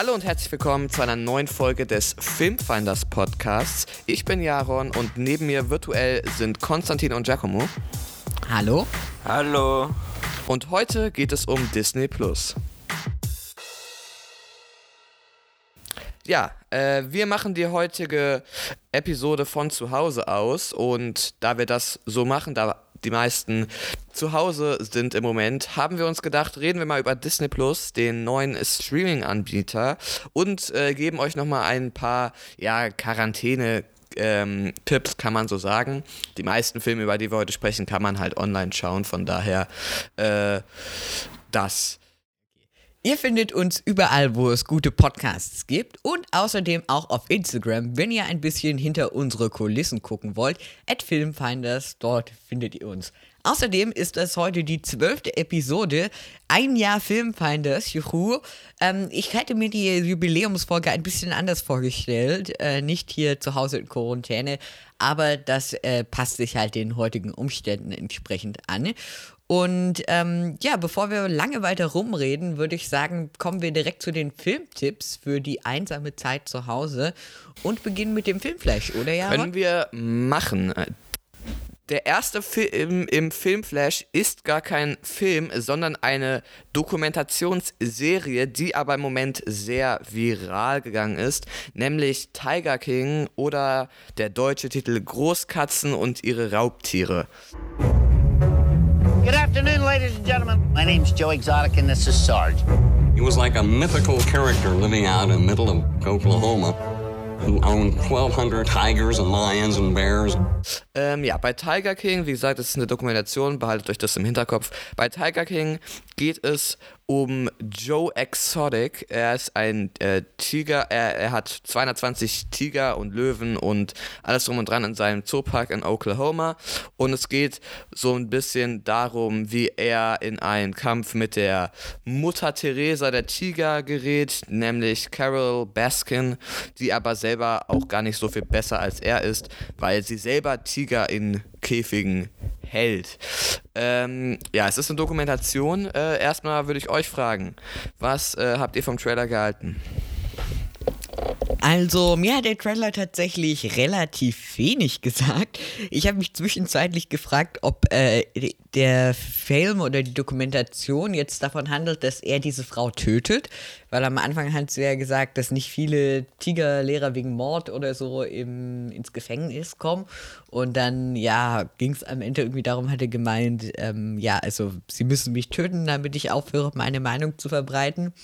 Hallo und herzlich willkommen zu einer neuen Folge des Filmfinders Podcasts. Ich bin Jaron und neben mir virtuell sind Konstantin und Giacomo. Hallo. Hallo. Und heute geht es um Disney Plus. Ja, äh, wir machen die heutige Episode von zu Hause aus und da wir das so machen, da die meisten zu Hause sind im Moment, haben wir uns gedacht, reden wir mal über Disney Plus, den neuen Streaming-Anbieter und äh, geben euch nochmal ein paar ja, Quarantäne- ähm, Tipps, kann man so sagen. Die meisten Filme, über die wir heute sprechen, kann man halt online schauen. Von daher äh, das. Ihr findet uns überall, wo es gute Podcasts gibt und außerdem auch auf Instagram, wenn ihr ein bisschen hinter unsere Kulissen gucken wollt. At Filmfinders, dort findet ihr uns. Außerdem ist das heute die zwölfte Episode, ein Jahr Filmfinders, juhu. Ähm, ich hätte mir die Jubiläumsfolge ein bisschen anders vorgestellt, äh, nicht hier zu Hause in Quarantäne, aber das äh, passt sich halt den heutigen Umständen entsprechend an. Und ähm, ja, bevor wir lange weiter rumreden, würde ich sagen, kommen wir direkt zu den Filmtipps für die einsame Zeit zu Hause und beginnen mit dem Filmflash, oder ja? Können wir machen. Der erste Film im Filmflash ist gar kein Film, sondern eine Dokumentationsserie, die aber im Moment sehr viral gegangen ist, nämlich Tiger King oder der deutsche Titel Großkatzen und ihre Raubtiere. Good afternoon, ladies and gentlemen. My name's Joe Exotic, and this is Sarge. He was like a mythical character living out in the middle of Oklahoma who owned 1,200 tigers and lions and bears. Ähm, ja, bei Tiger King, wie gesagt, das ist eine Dokumentation, behaltet euch das im Hinterkopf. Bei Tiger King geht es um Joe Exotic. Er ist ein äh, Tiger, er, er hat 220 Tiger und Löwen und alles drum und dran in seinem Zoopark in Oklahoma. Und es geht so ein bisschen darum, wie er in einen Kampf mit der Mutter Teresa der Tiger gerät, nämlich Carol Baskin, die aber selber auch gar nicht so viel besser als er ist, weil sie selber Tiger in Käfigen hält. Ähm, ja, es ist eine Dokumentation. Äh, erstmal würde ich euch fragen, was äh, habt ihr vom Trailer gehalten? Also, mir hat der Trailer tatsächlich relativ wenig gesagt. Ich habe mich zwischenzeitlich gefragt, ob äh, der Film oder die Dokumentation jetzt davon handelt, dass er diese Frau tötet. Weil am Anfang hat sie ja gesagt, dass nicht viele Tigerlehrer wegen Mord oder so im, ins Gefängnis kommen. Und dann, ja, ging es am Ende irgendwie darum, hat er gemeint, ähm, ja, also sie müssen mich töten, damit ich aufhöre, meine Meinung zu verbreiten.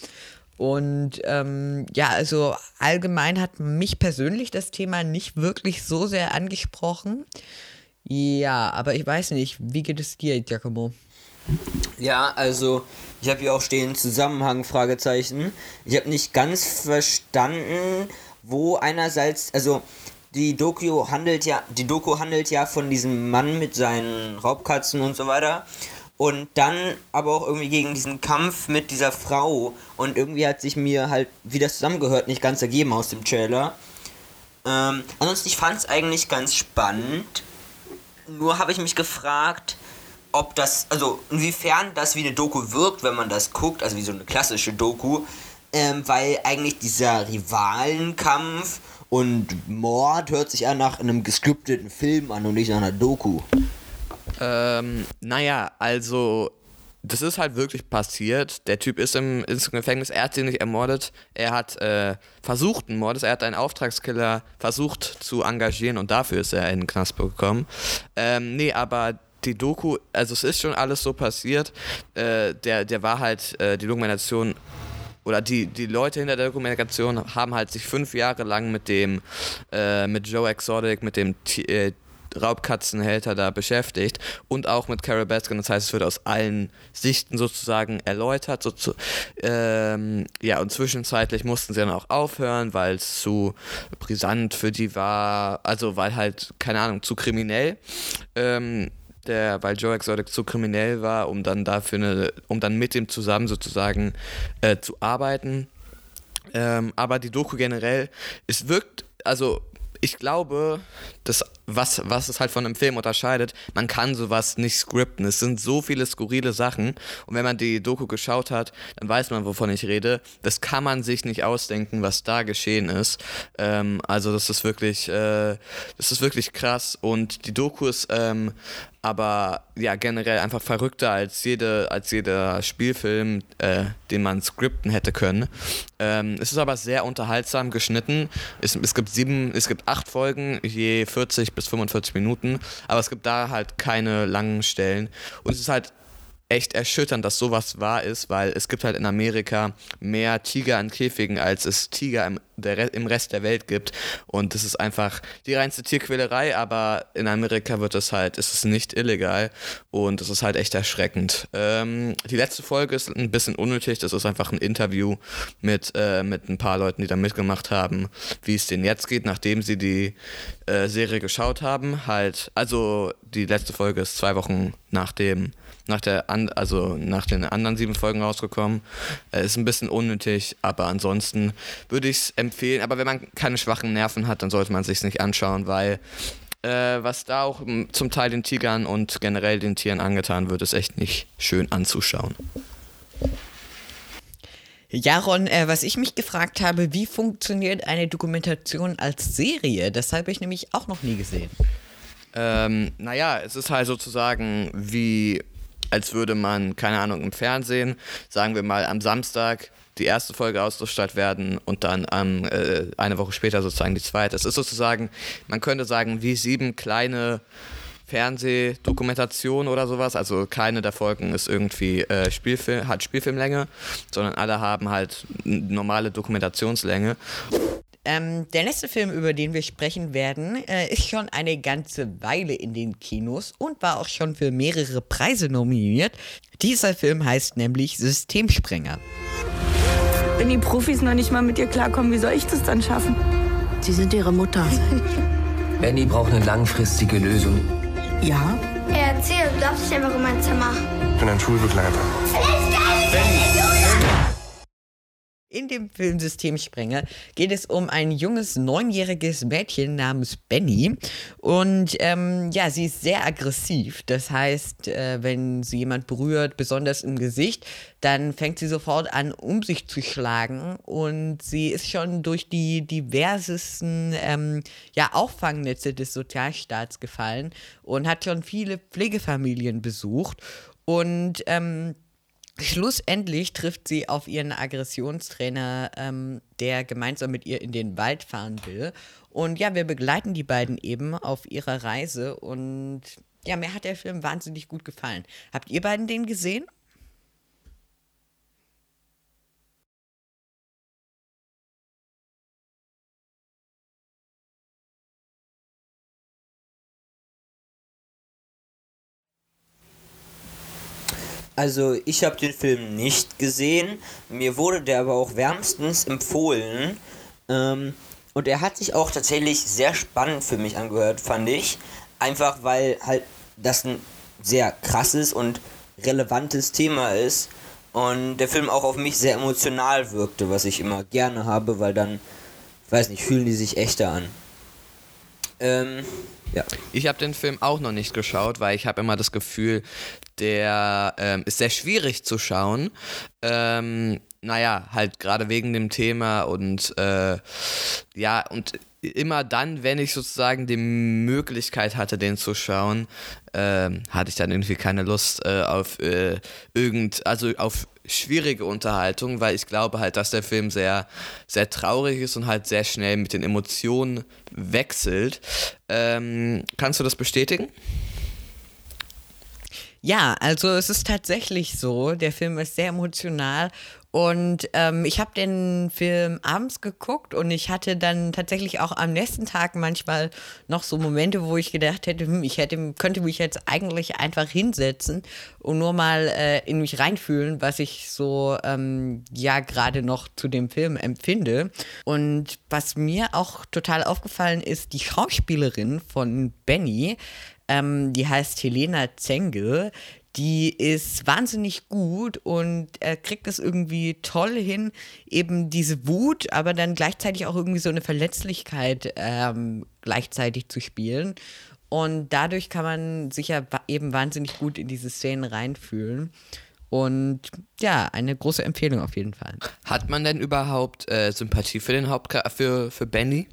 Und ähm, ja, also allgemein hat mich persönlich das Thema nicht wirklich so sehr angesprochen. Ja, aber ich weiß nicht, wie geht es dir, Giacomo? Ja, also ich habe hier auch stehen Zusammenhang Fragezeichen. Ich habe nicht ganz verstanden, wo einerseits, also die Doku handelt ja, die Doku handelt ja von diesem Mann mit seinen Raubkatzen und so weiter. Und dann aber auch irgendwie gegen diesen Kampf mit dieser Frau. Und irgendwie hat sich mir halt, wie das zusammengehört, nicht ganz ergeben aus dem Trailer. Ähm, ansonsten, ich fand es eigentlich ganz spannend. Nur habe ich mich gefragt, ob das, also inwiefern das wie eine Doku wirkt, wenn man das guckt, also wie so eine klassische Doku. Ähm, weil eigentlich dieser Rivalenkampf und Mord hört sich an nach einem gescripteten Film an und nicht nach einer Doku. Ähm, naja, also das ist halt wirklich passiert. Der Typ ist im, ins Gefängnis, er hat sie nicht ermordet. Er hat äh, versucht, einen Mord, er hat einen Auftragskiller versucht zu engagieren und dafür ist er in den Knast bekommen. Ähm, nee, aber die Doku, also es ist schon alles so passiert. Äh, der, der war halt, äh, die Dokumentation oder die, die Leute hinter der Dokumentation haben halt sich fünf Jahre lang mit dem, äh, mit Joe Exotic, mit dem äh, Raubkatzenhälter da beschäftigt und auch mit Carol Baskin. Das heißt, es wird aus allen Sichten sozusagen erläutert. So zu, ähm, ja, und zwischenzeitlich mussten sie dann auch aufhören, weil es zu brisant für die war. Also, weil halt, keine Ahnung, zu kriminell. Ähm, der, weil Joe Exotic zu kriminell war, um dann dafür eine, um dann mit ihm zusammen sozusagen äh, zu arbeiten. Ähm, aber die Doku generell, es wirkt, also ich glaube, das was, was es halt von einem Film unterscheidet, man kann sowas nicht scripten. Es sind so viele skurrile Sachen. Und wenn man die Doku geschaut hat, dann weiß man, wovon ich rede. Das kann man sich nicht ausdenken, was da geschehen ist. Ähm, also das ist wirklich, äh, das ist wirklich krass. Und die Doku ist ähm, aber ja generell einfach verrückter als jede als jeder Spielfilm, äh, den man scripten hätte können. Ähm, es ist aber sehr unterhaltsam geschnitten. Es, es gibt sieben, es gibt acht Folgen, je 40 bis 45 Minuten, aber es gibt da halt keine langen Stellen. Und es ist halt echt erschütternd, dass sowas wahr ist, weil es gibt halt in Amerika mehr Tiger an Käfigen, als es Tiger im, der, im Rest der Welt gibt. Und das ist einfach die reinste Tierquälerei, aber in Amerika wird es halt, ist es nicht illegal und es ist halt echt erschreckend. Ähm, die letzte Folge ist ein bisschen unnötig, das ist einfach ein Interview mit, äh, mit ein paar Leuten, die da mitgemacht haben, wie es denen jetzt geht, nachdem sie die äh, Serie geschaut haben. Halt, also die letzte Folge ist zwei Wochen nach dem nach der an, also nach den anderen sieben Folgen rausgekommen. Äh, ist ein bisschen unnötig, aber ansonsten würde ich es empfehlen. Aber wenn man keine schwachen Nerven hat, dann sollte man sich nicht anschauen, weil äh, was da auch zum Teil den Tigern und generell den Tieren angetan wird, ist echt nicht schön anzuschauen. Jaron, äh, was ich mich gefragt habe, wie funktioniert eine Dokumentation als Serie? Das habe ich nämlich auch noch nie gesehen. Ähm, naja, es ist halt sozusagen wie als würde man, keine Ahnung, im Fernsehen, sagen wir mal am Samstag die erste Folge ausgestrahlt werden und dann am, äh, eine Woche später sozusagen die zweite. Es ist sozusagen, man könnte sagen, wie sieben kleine Fernsehdokumentationen oder sowas. Also keine der Folgen ist irgendwie äh, Spielfilm, hat Spielfilmlänge, sondern alle haben halt normale Dokumentationslänge. Ähm, der nächste Film, über den wir sprechen werden, äh, ist schon eine ganze Weile in den Kinos und war auch schon für mehrere Preise nominiert. Dieser Film heißt nämlich Systemsprenger. Wenn die Profis noch nicht mal mit dir klarkommen, wie soll ich das dann schaffen? Sie sind ihre Mutter. Benny braucht eine langfristige Lösung. Ja? Er erzählt, du darfst dich einfach in mein Zimmer. Ich bin ein Schulbegleiter. In dem Film Systemsprenger geht es um ein junges neunjähriges Mädchen namens Benny. Und ähm, ja, sie ist sehr aggressiv. Das heißt, äh, wenn sie jemand berührt, besonders im Gesicht, dann fängt sie sofort an, um sich zu schlagen. Und sie ist schon durch die diversesten ähm, ja, Auffangnetze des Sozialstaats gefallen und hat schon viele Pflegefamilien besucht. Und ähm, Schlussendlich trifft sie auf ihren Aggressionstrainer, ähm, der gemeinsam mit ihr in den Wald fahren will. Und ja, wir begleiten die beiden eben auf ihrer Reise. Und ja, mir hat der Film wahnsinnig gut gefallen. Habt ihr beiden den gesehen? Also ich habe den Film nicht gesehen, mir wurde der aber auch wärmstens empfohlen. Ähm, und er hat sich auch tatsächlich sehr spannend für mich angehört, fand ich. Einfach weil halt das ein sehr krasses und relevantes Thema ist. Und der Film auch auf mich sehr emotional wirkte, was ich immer gerne habe, weil dann, weiß nicht, fühlen die sich echter an. Ähm, ja. Ich habe den Film auch noch nicht geschaut, weil ich habe immer das Gefühl, der ähm, ist sehr schwierig zu schauen. Ähm, naja, halt gerade wegen dem Thema und äh, ja, und immer dann, wenn ich sozusagen die Möglichkeit hatte, den zu schauen, äh, hatte ich dann irgendwie keine Lust äh, auf äh, irgend, also auf schwierige Unterhaltung, weil ich glaube halt, dass der Film sehr, sehr traurig ist und halt sehr schnell mit den Emotionen wechselt. Ähm, kannst du das bestätigen? Ja, also es ist tatsächlich so. Der Film ist sehr emotional und ähm, ich habe den Film abends geguckt und ich hatte dann tatsächlich auch am nächsten Tag manchmal noch so Momente, wo ich gedacht hätte, hm, ich hätte, könnte mich jetzt eigentlich einfach hinsetzen und nur mal äh, in mich reinfühlen, was ich so ähm, ja gerade noch zu dem Film empfinde. Und was mir auch total aufgefallen ist, die Schauspielerin von Benny, ähm, die heißt Helena Zengel. die ist wahnsinnig gut und er kriegt es irgendwie toll hin, eben diese Wut, aber dann gleichzeitig auch irgendwie so eine Verletzlichkeit ähm, gleichzeitig zu spielen. Und dadurch kann man sich ja eben wahnsinnig gut in diese Szenen reinfühlen. Und ja, eine große Empfehlung auf jeden Fall. Hat man denn überhaupt äh, Sympathie für den Hauptcharakter, für, für Benny?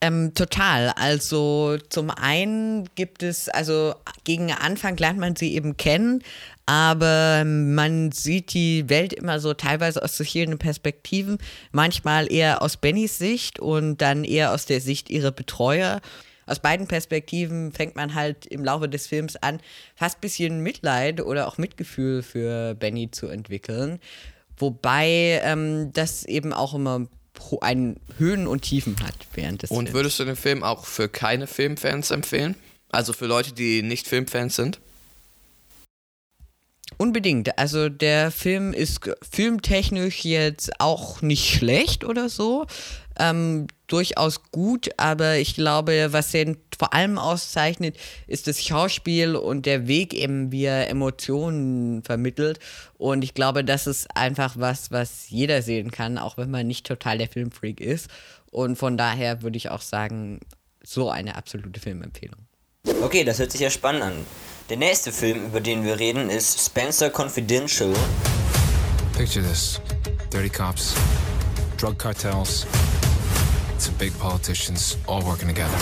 Ähm, total. Also zum einen gibt es, also gegen Anfang lernt man sie eben kennen, aber man sieht die Welt immer so teilweise aus verschiedenen Perspektiven, manchmal eher aus Bennys Sicht und dann eher aus der Sicht ihrer Betreuer. Aus beiden Perspektiven fängt man halt im Laufe des Films an, fast ein bisschen Mitleid oder auch Mitgefühl für Benny zu entwickeln. Wobei ähm, das eben auch immer einen Höhen und Tiefen hat während des Und Films. würdest du den Film auch für keine Filmfans empfehlen? Also für Leute, die nicht Filmfans sind? Unbedingt. Also der Film ist filmtechnisch jetzt auch nicht schlecht oder so. Ähm, durchaus gut, aber ich glaube, was den vor allem auszeichnet, ist das Schauspiel und der Weg eben, wie er Emotionen vermittelt. Und ich glaube, das ist einfach was, was jeder sehen kann, auch wenn man nicht total der Filmfreak ist. Und von daher würde ich auch sagen, so eine absolute Filmempfehlung. Okay, das hört sich ja spannend an. Der nächste Film, über den wir reden, ist Spencer Confidential. Picture this. Dirty cops, drug cartels, some big politicians all working together.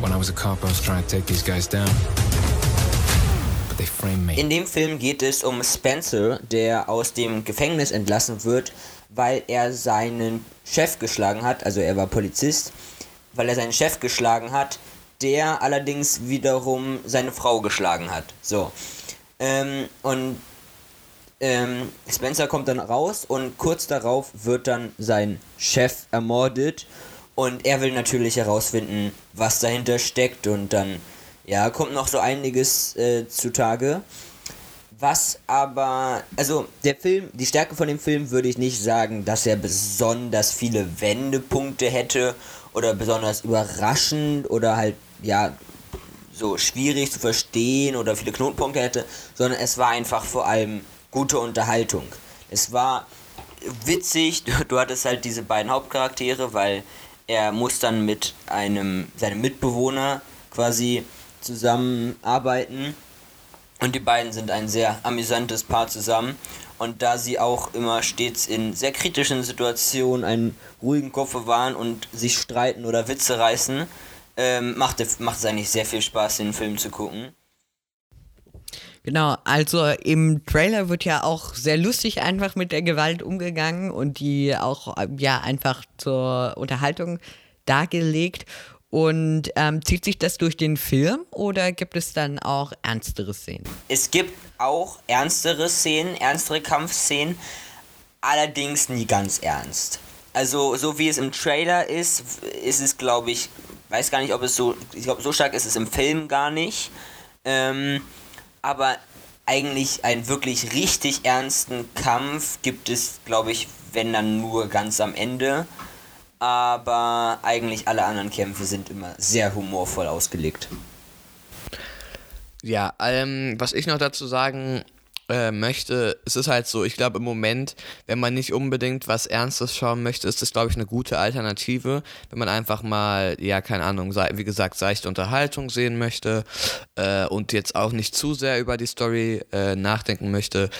When I was a cop, I was trying to take these guys down. In dem Film geht es um Spencer, der aus dem Gefängnis entlassen wird, weil er seinen Chef geschlagen hat, also er war Polizist, weil er seinen Chef geschlagen hat, der allerdings wiederum seine Frau geschlagen hat. So. Ähm, und ähm, Spencer kommt dann raus und kurz darauf wird dann sein Chef ermordet und er will natürlich herausfinden, was dahinter steckt und dann, ja, kommt noch so einiges äh, zutage. Was aber, also der Film, die Stärke von dem Film würde ich nicht sagen, dass er besonders viele Wendepunkte hätte oder besonders überraschend oder halt, ja, so schwierig zu verstehen oder viele Knotenpunkte hätte, sondern es war einfach vor allem gute Unterhaltung. Es war witzig, du, du hattest halt diese beiden Hauptcharaktere, weil er muss dann mit einem, seinem Mitbewohner quasi zusammenarbeiten. Und die beiden sind ein sehr amüsantes Paar zusammen. Und da sie auch immer stets in sehr kritischen Situationen einen ruhigen Kopf bewahren und sich streiten oder Witze reißen, ähm, macht, macht es eigentlich sehr viel Spaß, den Film zu gucken. Genau, also im Trailer wird ja auch sehr lustig einfach mit der Gewalt umgegangen und die auch ja einfach zur Unterhaltung dargelegt. Und ähm, zieht sich das durch den Film oder gibt es dann auch ernstere Szenen? Es gibt auch ernstere Szenen, ernstere Kampfszenen, allerdings nie ganz ernst. Also so wie es im Trailer ist, ist es glaube ich, weiß gar nicht, ob es so, ich glaube so stark ist es im Film gar nicht. Ähm, aber eigentlich einen wirklich richtig ernsten Kampf gibt es, glaube ich, wenn dann nur ganz am Ende. Aber eigentlich alle anderen Kämpfe sind immer sehr humorvoll ausgelegt. Ja, ähm, was ich noch dazu sagen äh, möchte, es ist halt so, ich glaube im Moment, wenn man nicht unbedingt was Ernstes schauen möchte, ist das, glaube ich, eine gute Alternative. Wenn man einfach mal, ja, keine Ahnung, wie gesagt, seichte Unterhaltung sehen möchte äh, und jetzt auch nicht zu sehr über die Story äh, nachdenken möchte,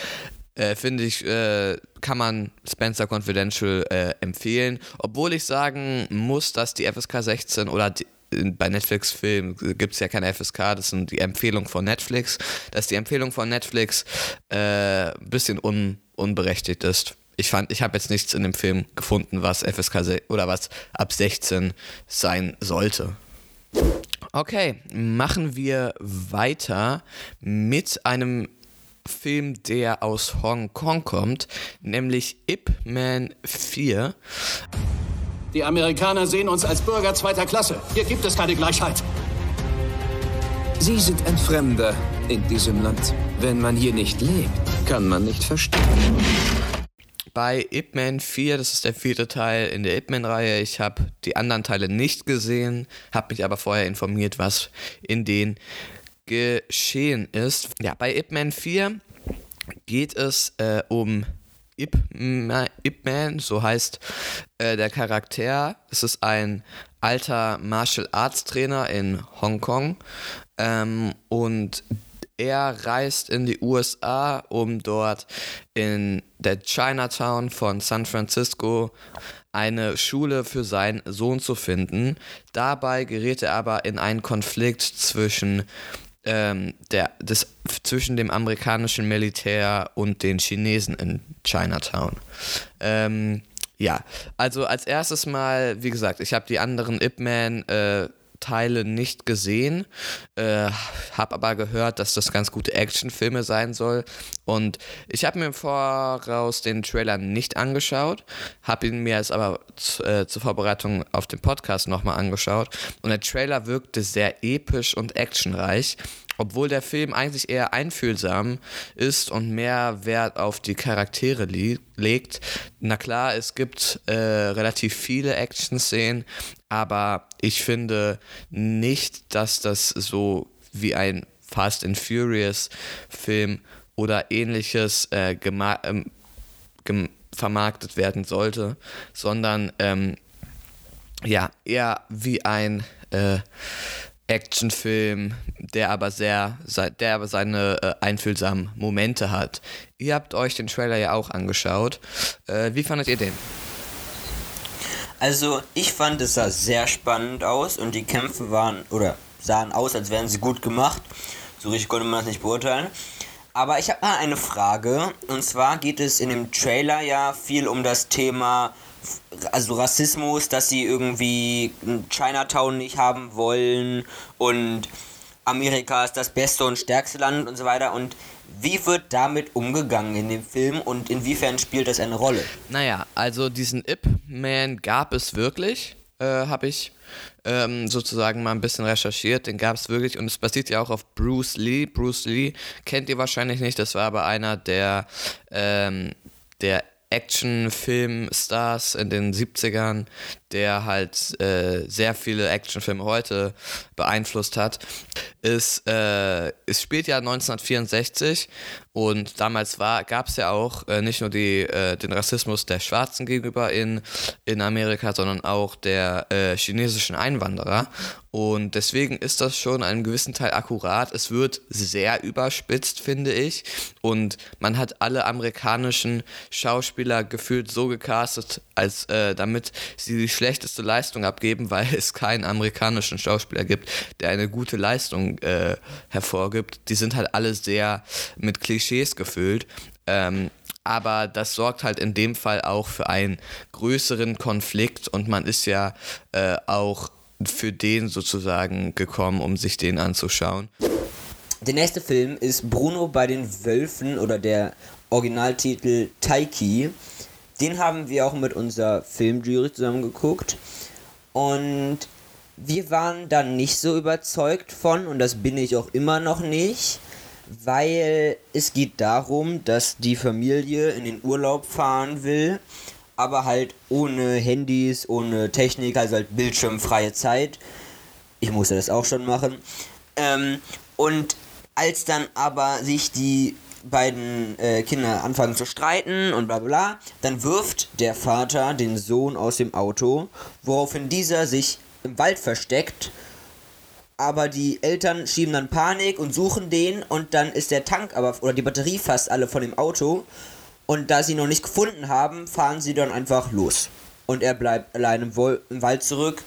äh, finde ich, äh, kann man Spencer Confidential empfehlen. Obwohl ich sagen muss, dass die FSK 16 oder die, bei Netflix-Filmen gibt es ja keine FSK, das sind die Empfehlungen von Netflix, dass die Empfehlung von Netflix äh, ein bisschen un, unberechtigt ist. Ich fand, ich habe jetzt nichts in dem Film gefunden, was FSK oder was ab 16 sein sollte. Okay, machen wir weiter mit einem Film, der aus Hongkong kommt, nämlich Ip Man 4. Die Amerikaner sehen uns als Bürger zweiter Klasse. Hier gibt es keine Gleichheit. Sie sind ein Fremder in diesem Land. Wenn man hier nicht lebt, kann man nicht verstehen. Bei Ip Man 4, das ist der vierte Teil in der Ip Man-Reihe. Ich habe die anderen Teile nicht gesehen, habe mich aber vorher informiert, was in den geschehen ist. Ja, bei Ip Man 4 geht es äh, um Ip, Ip Man, so heißt äh, der Charakter. Es ist ein alter Martial Arts Trainer in Hongkong ähm, und er reist in die USA, um dort in der Chinatown von San Francisco eine Schule für seinen Sohn zu finden. Dabei gerät er aber in einen Konflikt zwischen ähm, der, des, zwischen dem amerikanischen Militär und den Chinesen in Chinatown. Ähm, ja, also als erstes mal, wie gesagt, ich habe die anderen Ip Man äh, Teile nicht gesehen, äh, habe aber gehört, dass das ganz gute Actionfilme sein soll. Und ich habe mir im Voraus den Trailer nicht angeschaut, habe ihn mir jetzt aber äh, zur Vorbereitung auf den Podcast nochmal angeschaut. Und der Trailer wirkte sehr episch und actionreich obwohl der Film eigentlich eher einfühlsam ist und mehr Wert auf die Charaktere legt. Na klar, es gibt äh, relativ viele Action-Szenen, aber ich finde nicht, dass das so wie ein Fast and Furious Film oder ähnliches äh, ähm, vermarktet werden sollte, sondern ähm, ja, eher wie ein äh, Actionfilm, der aber sehr, der aber seine äh, einfühlsamen Momente hat. Ihr habt euch den Trailer ja auch angeschaut. Äh, wie fandet ihr den? Also ich fand es sah sehr spannend aus und die Kämpfe waren oder sahen aus, als wären sie gut gemacht. So richtig konnte man das nicht beurteilen. Aber ich habe mal eine Frage und zwar geht es in dem Trailer ja viel um das Thema also Rassismus, dass sie irgendwie Chinatown nicht haben wollen und Amerika ist das beste und stärkste Land und so weiter. Und wie wird damit umgegangen in dem Film und inwiefern spielt das eine Rolle? Naja, also diesen Ip-Man gab es wirklich, äh, habe ich ähm, sozusagen mal ein bisschen recherchiert. Den gab es wirklich und es basiert ja auch auf Bruce Lee. Bruce Lee kennt ihr wahrscheinlich nicht, das war aber einer der, ähm, der Actionfilm-Stars in den 70ern, der halt äh, sehr viele Actionfilme heute beeinflusst hat, ist, äh, es spielt ja 1964 und damals gab es ja auch äh, nicht nur die, äh, den Rassismus der Schwarzen gegenüber in, in Amerika, sondern auch der äh, chinesischen Einwanderer. Und deswegen ist das schon einen gewissen Teil akkurat. Es wird sehr überspitzt, finde ich. Und man hat alle amerikanischen Schauspieler gefühlt so gecastet, als äh, damit sie die schlechteste Leistung abgeben, weil es keinen amerikanischen Schauspieler gibt, der eine gute Leistung äh, hervorgibt. Die sind halt alle sehr mit Klischees gefüllt. Ähm, aber das sorgt halt in dem Fall auch für einen größeren Konflikt und man ist ja äh, auch für den sozusagen gekommen, um sich den anzuschauen. Der nächste Film ist Bruno bei den Wölfen oder der Originaltitel Taiki. Den haben wir auch mit unserer Filmjury zusammen geguckt. Und wir waren dann nicht so überzeugt von, und das bin ich auch immer noch nicht, weil es geht darum, dass die Familie in den Urlaub fahren will, aber halt ohne Handys, ohne Technik, also halt bildschirmfreie Zeit. Ich musste das auch schon machen. Ähm, und als dann aber sich die beiden äh, Kinder anfangen zu streiten und bla bla, dann wirft der Vater den Sohn aus dem Auto, woraufhin dieser sich im Wald versteckt. Aber die Eltern schieben dann Panik und suchen den und dann ist der Tank aber oder die Batterie fast alle von dem Auto. Und da sie noch nicht gefunden haben, fahren sie dann einfach los. Und er bleibt allein im, Wol im Wald zurück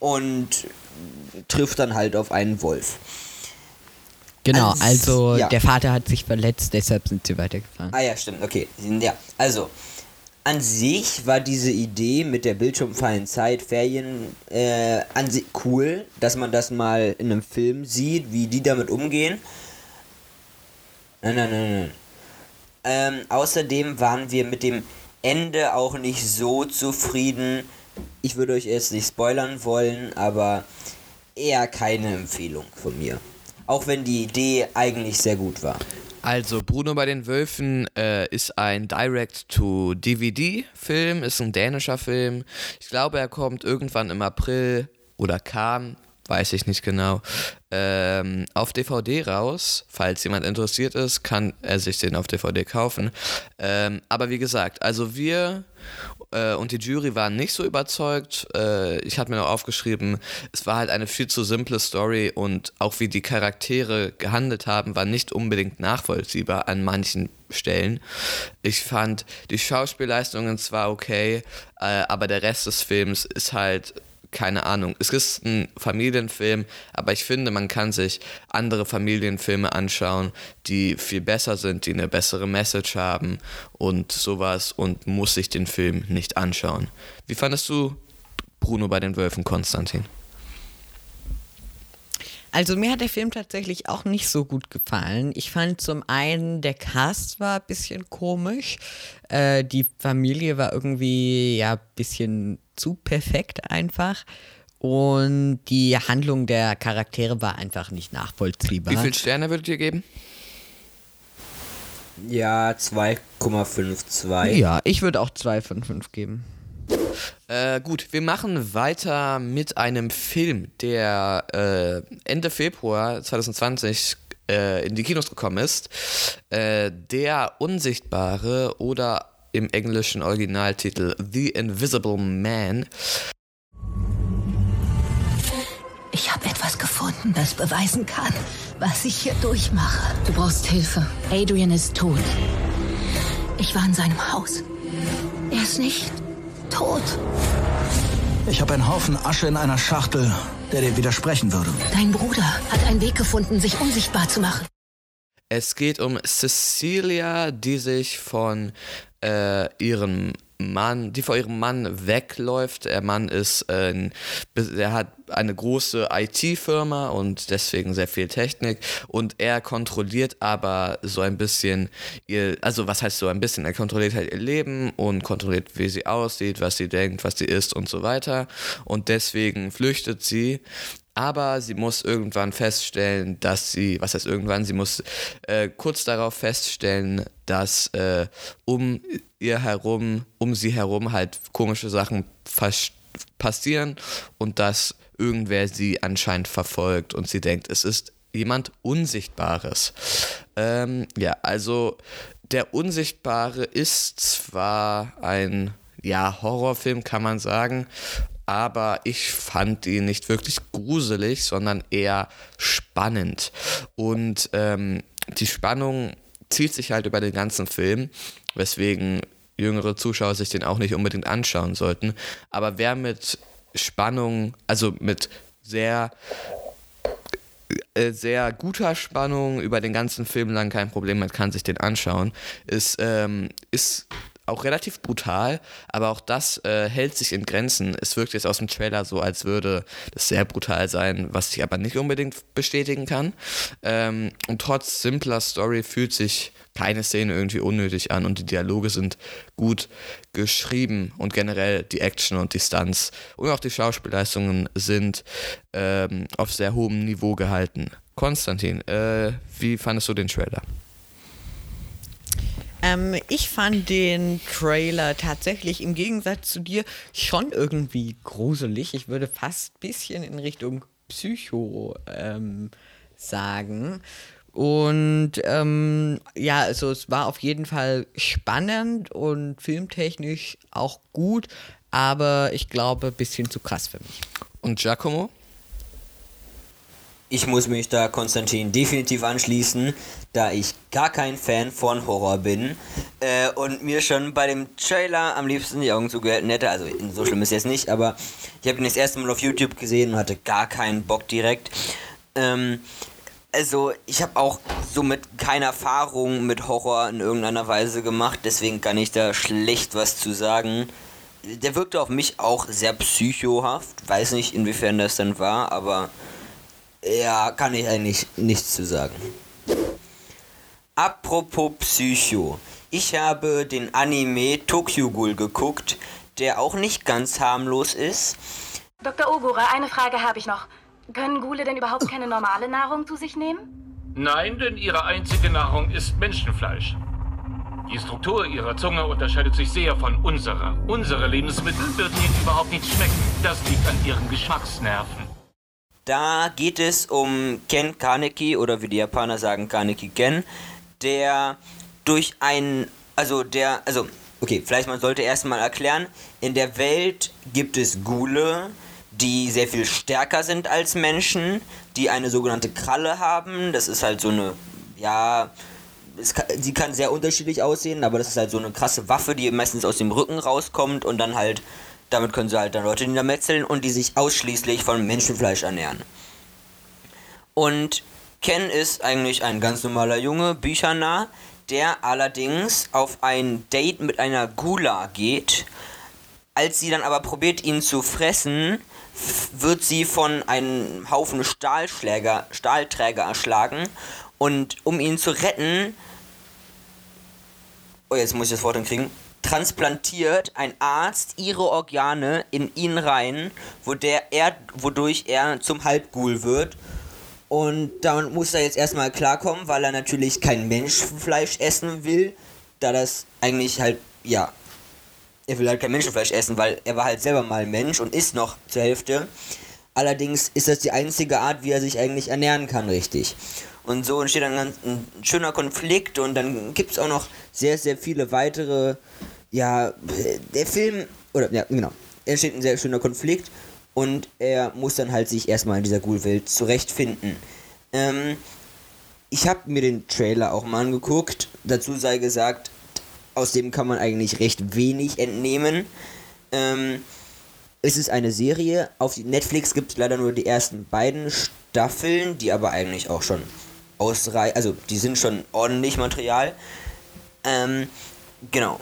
und trifft dann halt auf einen Wolf. Genau, also, also ja. der Vater hat sich verletzt, deshalb sind sie weitergefahren. Ah ja, stimmt, okay. Ja, also an sich war diese Idee mit der bildschirmfreien Zeit, Ferien, äh, an sich cool, dass man das mal in einem Film sieht, wie die damit umgehen. Nein, nein, nein, nein. Ähm, außerdem waren wir mit dem Ende auch nicht so zufrieden. Ich würde euch jetzt nicht spoilern wollen, aber eher keine Empfehlung von mir. Auch wenn die Idee eigentlich sehr gut war. Also Bruno bei den Wölfen äh, ist ein Direct-to-DVD-Film, ist ein dänischer Film. Ich glaube, er kommt irgendwann im April oder kam, weiß ich nicht genau. ähm, auf DVD raus. Falls jemand interessiert ist, kann er sich den auf DVD kaufen. Ähm, aber wie gesagt, also wir äh, und die Jury waren nicht so überzeugt. Äh, ich hatte mir noch aufgeschrieben, es war halt eine viel zu simple Story und auch wie die Charaktere gehandelt haben, war nicht unbedingt nachvollziehbar an manchen Stellen. Ich fand die Schauspielleistungen zwar okay, äh, aber der Rest des Films ist halt keine Ahnung. Es ist ein Familienfilm, aber ich finde, man kann sich andere Familienfilme anschauen, die viel besser sind, die eine bessere Message haben und sowas und muss sich den Film nicht anschauen. Wie fandest du Bruno bei den Wölfen, Konstantin? Also mir hat der Film tatsächlich auch nicht so gut gefallen. Ich fand zum einen, der Cast war ein bisschen komisch. Äh, die Familie war irgendwie ja ein bisschen zu perfekt einfach. Und die Handlung der Charaktere war einfach nicht nachvollziehbar. Wie viele Sterne würdet ihr geben? Ja, 2,52. Ja, ich würde auch 2 von 5 geben. Äh, gut, wir machen weiter mit einem Film, der äh, Ende Februar 2020 äh, in die Kinos gekommen ist. Äh, der Unsichtbare oder im englischen Originaltitel The Invisible Man. Ich habe etwas gefunden, das beweisen kann, was ich hier durchmache. Du brauchst Hilfe. Adrian ist tot. Ich war in seinem Haus. Er ist nicht tot. Ich habe einen Haufen Asche in einer Schachtel, der dir widersprechen würde. Dein Bruder hat einen Weg gefunden, sich unsichtbar zu machen. Es geht um Cecilia, die sich von äh, ihrem Mann, die vor ihrem Mann wegläuft. Der Mann ist, äh, er hat eine große IT-Firma und deswegen sehr viel Technik. Und er kontrolliert aber so ein bisschen ihr, also was heißt so ein bisschen, er kontrolliert halt ihr Leben und kontrolliert, wie sie aussieht, was sie denkt, was sie isst und so weiter. Und deswegen flüchtet sie aber sie muss irgendwann feststellen, dass sie, was heißt irgendwann, sie muss äh, kurz darauf feststellen, dass äh, um ihr herum, um sie herum halt komische Sachen passieren und dass irgendwer sie anscheinend verfolgt und sie denkt, es ist jemand Unsichtbares. Ähm, ja, also der Unsichtbare ist zwar ein ja, Horrorfilm, kann man sagen, aber ich fand ihn nicht wirklich gruselig, sondern eher spannend. Und ähm, die Spannung zieht sich halt über den ganzen Film, weswegen jüngere Zuschauer sich den auch nicht unbedingt anschauen sollten. Aber wer mit Spannung, also mit sehr äh, sehr guter Spannung über den ganzen Film lang kein Problem hat, kann sich den anschauen. Ist, ähm, ist auch relativ brutal, aber auch das äh, hält sich in Grenzen. Es wirkt jetzt aus dem Trailer so, als würde das sehr brutal sein, was ich aber nicht unbedingt bestätigen kann. Ähm, und trotz simpler Story fühlt sich keine Szene irgendwie unnötig an und die Dialoge sind gut geschrieben und generell die Action und die Stunts und auch die Schauspielleistungen sind ähm, auf sehr hohem Niveau gehalten. Konstantin, äh, wie fandest du den Trailer? Ähm, ich fand den Trailer tatsächlich im Gegensatz zu dir schon irgendwie gruselig. Ich würde fast ein bisschen in Richtung Psycho ähm, sagen. Und ähm, ja, also es war auf jeden Fall spannend und filmtechnisch auch gut, aber ich glaube, ein bisschen zu krass für mich. Und Giacomo? Ich muss mich da Konstantin definitiv anschließen, da ich gar kein Fan von Horror bin äh, und mir schon bei dem Trailer am liebsten die Augen zugehalten hätte. Also so schlimm ist es jetzt nicht, aber ich habe ihn das erste Mal auf YouTube gesehen und hatte gar keinen Bock direkt. Ähm, also ich habe auch somit keine Erfahrung mit Horror in irgendeiner Weise gemacht, deswegen kann ich da schlecht was zu sagen. Der wirkte auf mich auch sehr psychohaft, weiß nicht inwiefern das dann war, aber ja, kann ich eigentlich nichts zu sagen. Apropos Psycho. Ich habe den Anime Tokyo Ghoul geguckt, der auch nicht ganz harmlos ist. Dr. Ogura, eine Frage habe ich noch. Können Ghule denn überhaupt keine normale Nahrung zu sich nehmen? Nein, denn ihre einzige Nahrung ist Menschenfleisch. Die Struktur ihrer Zunge unterscheidet sich sehr von unserer. Unsere Lebensmittel würden ihnen überhaupt nicht schmecken. Das liegt an ihren Geschmacksnerven. Da geht es um Ken Kaneki oder wie die Japaner sagen Kaneki Ken, der durch ein, also der, also okay, vielleicht man sollte erstmal erklären, in der Welt gibt es Gule, die sehr viel stärker sind als Menschen, die eine sogenannte Kralle haben. Das ist halt so eine, ja, kann, sie kann sehr unterschiedlich aussehen, aber das ist halt so eine krasse Waffe, die meistens aus dem Rücken rauskommt und dann halt, damit können sie halt dann Leute niedermetzeln und die sich ausschließlich von Menschenfleisch ernähren. Und Ken ist eigentlich ein ganz normaler Junge, büchernah, der allerdings auf ein Date mit einer Gula geht. Als sie dann aber probiert, ihn zu fressen, wird sie von einem Haufen Stahlschläger, Stahlträger erschlagen. Und um ihn zu retten, oh jetzt muss ich das Wort hinkriegen, transplantiert ein Arzt ihre Organe in ihn rein, wo der er, wodurch er zum Halbghoul wird. Und damit muss er jetzt erstmal klarkommen, weil er natürlich kein Menschenfleisch essen will, da das eigentlich halt, ja, er will halt kein Menschenfleisch essen, weil er war halt selber mal Mensch und ist noch zur Hälfte. Allerdings ist das die einzige Art, wie er sich eigentlich ernähren kann, richtig. Und so entsteht ein, ein schöner Konflikt und dann gibt es auch noch sehr, sehr viele weitere, ja, der Film, oder, ja, genau, entsteht ein sehr schöner Konflikt und er muss dann halt sich erstmal in dieser Ghoul-Welt zurechtfinden. Ähm, ich habe mir den Trailer auch mal angeguckt, dazu sei gesagt, aus dem kann man eigentlich recht wenig entnehmen. Ähm, es ist eine Serie. Auf Netflix gibt es leider nur die ersten beiden Staffeln, die aber eigentlich auch schon ausreichen. Also, die sind schon ordentlich Material. Ähm, genau.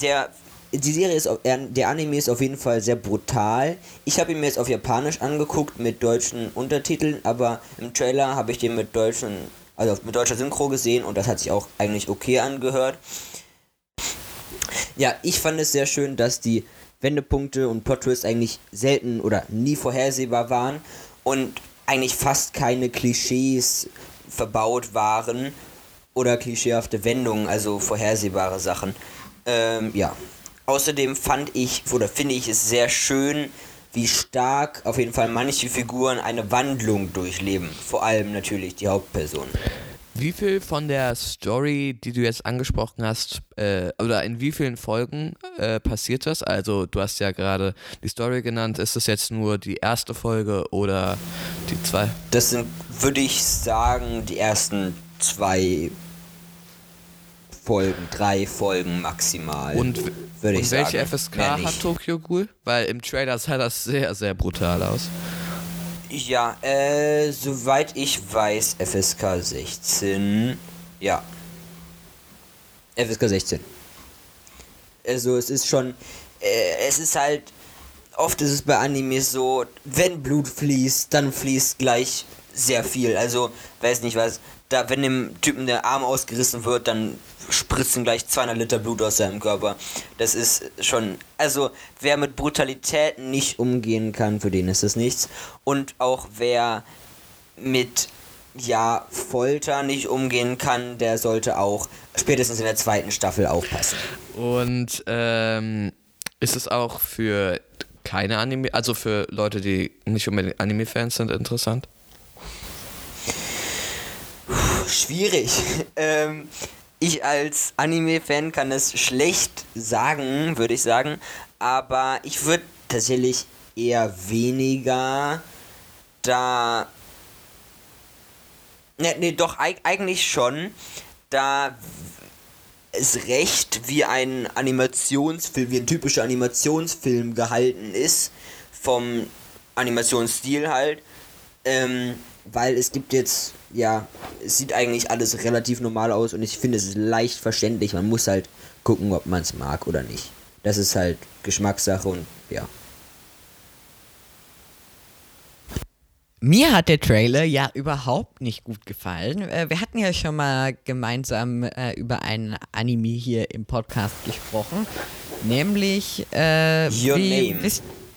Der, die Serie ist, der Anime ist auf jeden Fall sehr brutal. Ich habe ihn mir jetzt auf Japanisch angeguckt mit deutschen Untertiteln, aber im Trailer habe ich den mit deutschen, also mit deutscher Synchro gesehen und das hat sich auch eigentlich okay angehört. Ja, ich fand es sehr schön, dass die Wendepunkte und Plot Twists eigentlich selten oder nie vorhersehbar waren und eigentlich fast keine Klischees verbaut waren oder klischeehafte Wendungen, also vorhersehbare Sachen. Ähm, ja. Außerdem fand ich oder finde ich es sehr schön, wie stark auf jeden Fall manche Figuren eine Wandlung durchleben. Vor allem natürlich die Hauptperson. Wie viel von der Story, die du jetzt angesprochen hast, äh, oder in wie vielen Folgen äh, passiert das? Also du hast ja gerade die Story genannt. Ist das jetzt nur die erste Folge oder die zwei? Das sind, würde ich sagen, die ersten zwei Folgen, drei Folgen maximal. Und, und welche sagen. FSK hat Tokyo Ghoul? Weil im Trailer sah das sehr, sehr brutal aus. Ja, äh, soweit ich weiß, FSK 16. Ja. FSK 16. Also es ist schon, äh, es ist halt, oft ist es bei Animes so, wenn Blut fließt, dann fließt gleich sehr viel. Also, weiß nicht was, da, wenn dem Typen der Arm ausgerissen wird, dann spritzen gleich 200 Liter Blut aus seinem Körper. Das ist schon, also wer mit Brutalität nicht umgehen kann, für den ist das nichts. Und auch wer mit ja, Folter nicht umgehen kann, der sollte auch spätestens in der zweiten Staffel aufpassen. Und ähm, ist es auch für keine Anime, also für Leute, die nicht unbedingt Anime-Fans sind, interessant? Schwierig. ähm, ich als Anime-Fan kann es schlecht sagen, würde ich sagen. Aber ich würde tatsächlich eher weniger da. Ne, ne, doch, eigentlich schon. Da es recht wie ein Animationsfilm, wie ein typischer Animationsfilm gehalten ist. Vom Animationsstil halt. Ähm, weil es gibt jetzt, ja, es sieht eigentlich alles relativ normal aus und ich finde es ist leicht verständlich. Man muss halt gucken, ob man es mag oder nicht. Das ist halt Geschmackssache und ja. Mir hat der Trailer ja überhaupt nicht gut gefallen. Äh, wir hatten ja schon mal gemeinsam äh, über ein Anime hier im Podcast gesprochen, nämlich äh, Your Name.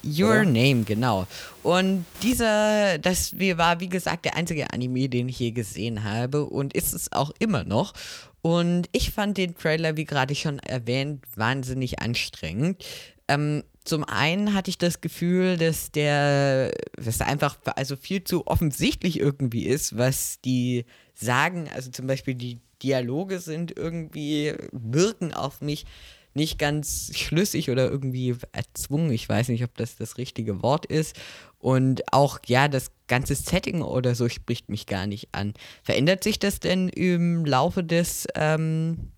Your Oder? Name, genau. Und dieser, das war wie gesagt der einzige Anime, den ich je gesehen habe und ist es auch immer noch. Und ich fand den Trailer, wie gerade schon erwähnt, wahnsinnig anstrengend. Ähm, zum einen hatte ich das Gefühl, dass der, dass einfach also viel zu offensichtlich irgendwie ist, was die sagen. Also zum Beispiel die Dialoge sind irgendwie, wirken auf mich nicht ganz schlüssig oder irgendwie erzwungen. Ich weiß nicht, ob das das richtige Wort ist. Und auch, ja, das ganze Setting oder so spricht mich gar nicht an. Verändert sich das denn im Laufe des, ähm,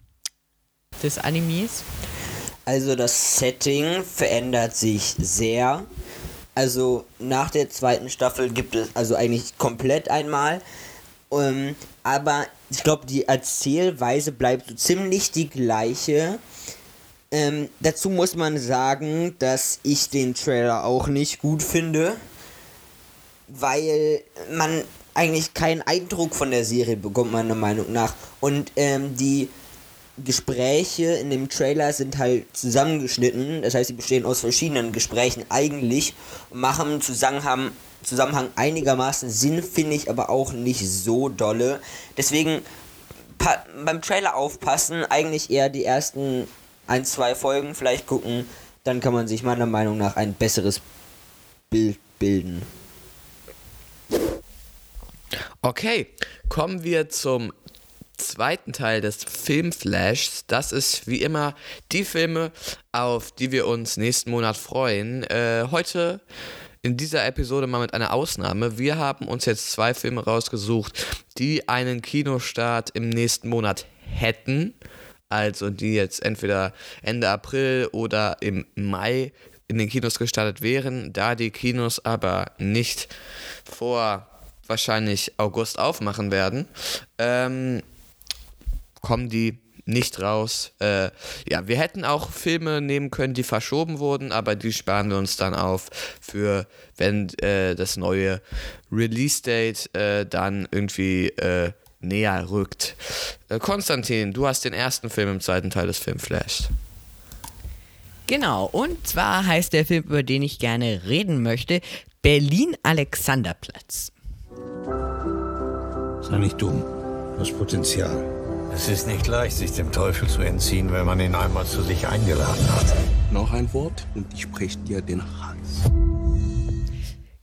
des Animes? Also das Setting verändert sich sehr. Also nach der zweiten Staffel gibt es also eigentlich komplett einmal. Ähm, aber ich glaube, die Erzählweise bleibt so ziemlich die gleiche. Ähm, dazu muss man sagen, dass ich den Trailer auch nicht gut finde, weil man eigentlich keinen Eindruck von der Serie bekommt, meiner Meinung nach. Und ähm, die Gespräche in dem Trailer sind halt zusammengeschnitten, das heißt, sie bestehen aus verschiedenen Gesprächen eigentlich und machen Zusammenhang, Zusammenhang einigermaßen Sinn, finde ich aber auch nicht so dolle. Deswegen beim Trailer aufpassen, eigentlich eher die ersten ein, zwei Folgen vielleicht gucken, dann kann man sich meiner Meinung nach ein besseres Bild bilden. Okay, kommen wir zum zweiten Teil des Filmflashs. Das ist wie immer die Filme, auf die wir uns nächsten Monat freuen. Äh, heute in dieser Episode mal mit einer Ausnahme. Wir haben uns jetzt zwei Filme rausgesucht, die einen Kinostart im nächsten Monat hätten. Also die jetzt entweder Ende April oder im Mai in den Kinos gestartet wären, da die Kinos aber nicht vor wahrscheinlich August aufmachen werden. Ähm, kommen die nicht raus. Äh, ja, wir hätten auch Filme nehmen können, die verschoben wurden, aber die sparen wir uns dann auf für, wenn äh, das neue Release-Date äh, dann irgendwie äh, näher rückt. Äh, Konstantin, du hast den ersten Film im zweiten Teil des Filmflashs. Genau, und zwar heißt der Film, über den ich gerne reden möchte, Berlin Alexanderplatz. Sei nicht dumm. Das Potenzial. Es ist nicht leicht, sich dem Teufel zu entziehen, wenn man ihn einmal zu sich eingeladen hat. Noch ein Wort und ich spreche dir den Hals.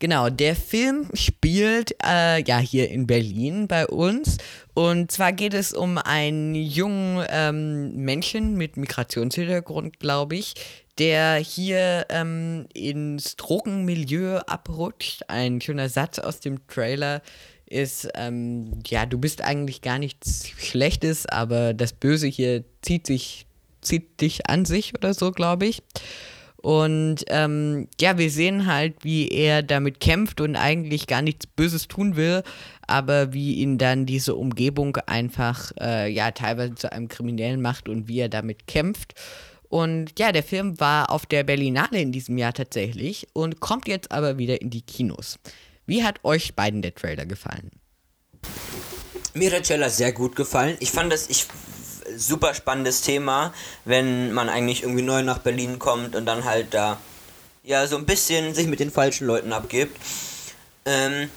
Genau, der Film spielt äh, ja hier in Berlin bei uns. Und zwar geht es um einen jungen ähm, Menschen mit Migrationshintergrund, glaube ich, der hier ähm, ins Drogenmilieu abrutscht. Ein schöner Satz aus dem Trailer ist, ähm, ja, du bist eigentlich gar nichts Schlechtes, aber das Böse hier zieht sich, zieht dich an sich oder so, glaube ich. Und ähm, ja, wir sehen halt, wie er damit kämpft und eigentlich gar nichts Böses tun will, aber wie ihn dann diese Umgebung einfach, äh, ja, teilweise zu einem Kriminellen macht und wie er damit kämpft. Und ja, der Film war auf der Berlinale in diesem Jahr tatsächlich und kommt jetzt aber wieder in die Kinos. Wie hat euch beiden der Trailer gefallen? Mir hat Trailer sehr gut gefallen. Ich fand das ich, super spannendes Thema, wenn man eigentlich irgendwie neu nach Berlin kommt und dann halt da ja so ein bisschen sich mit den falschen Leuten abgibt. Ähm,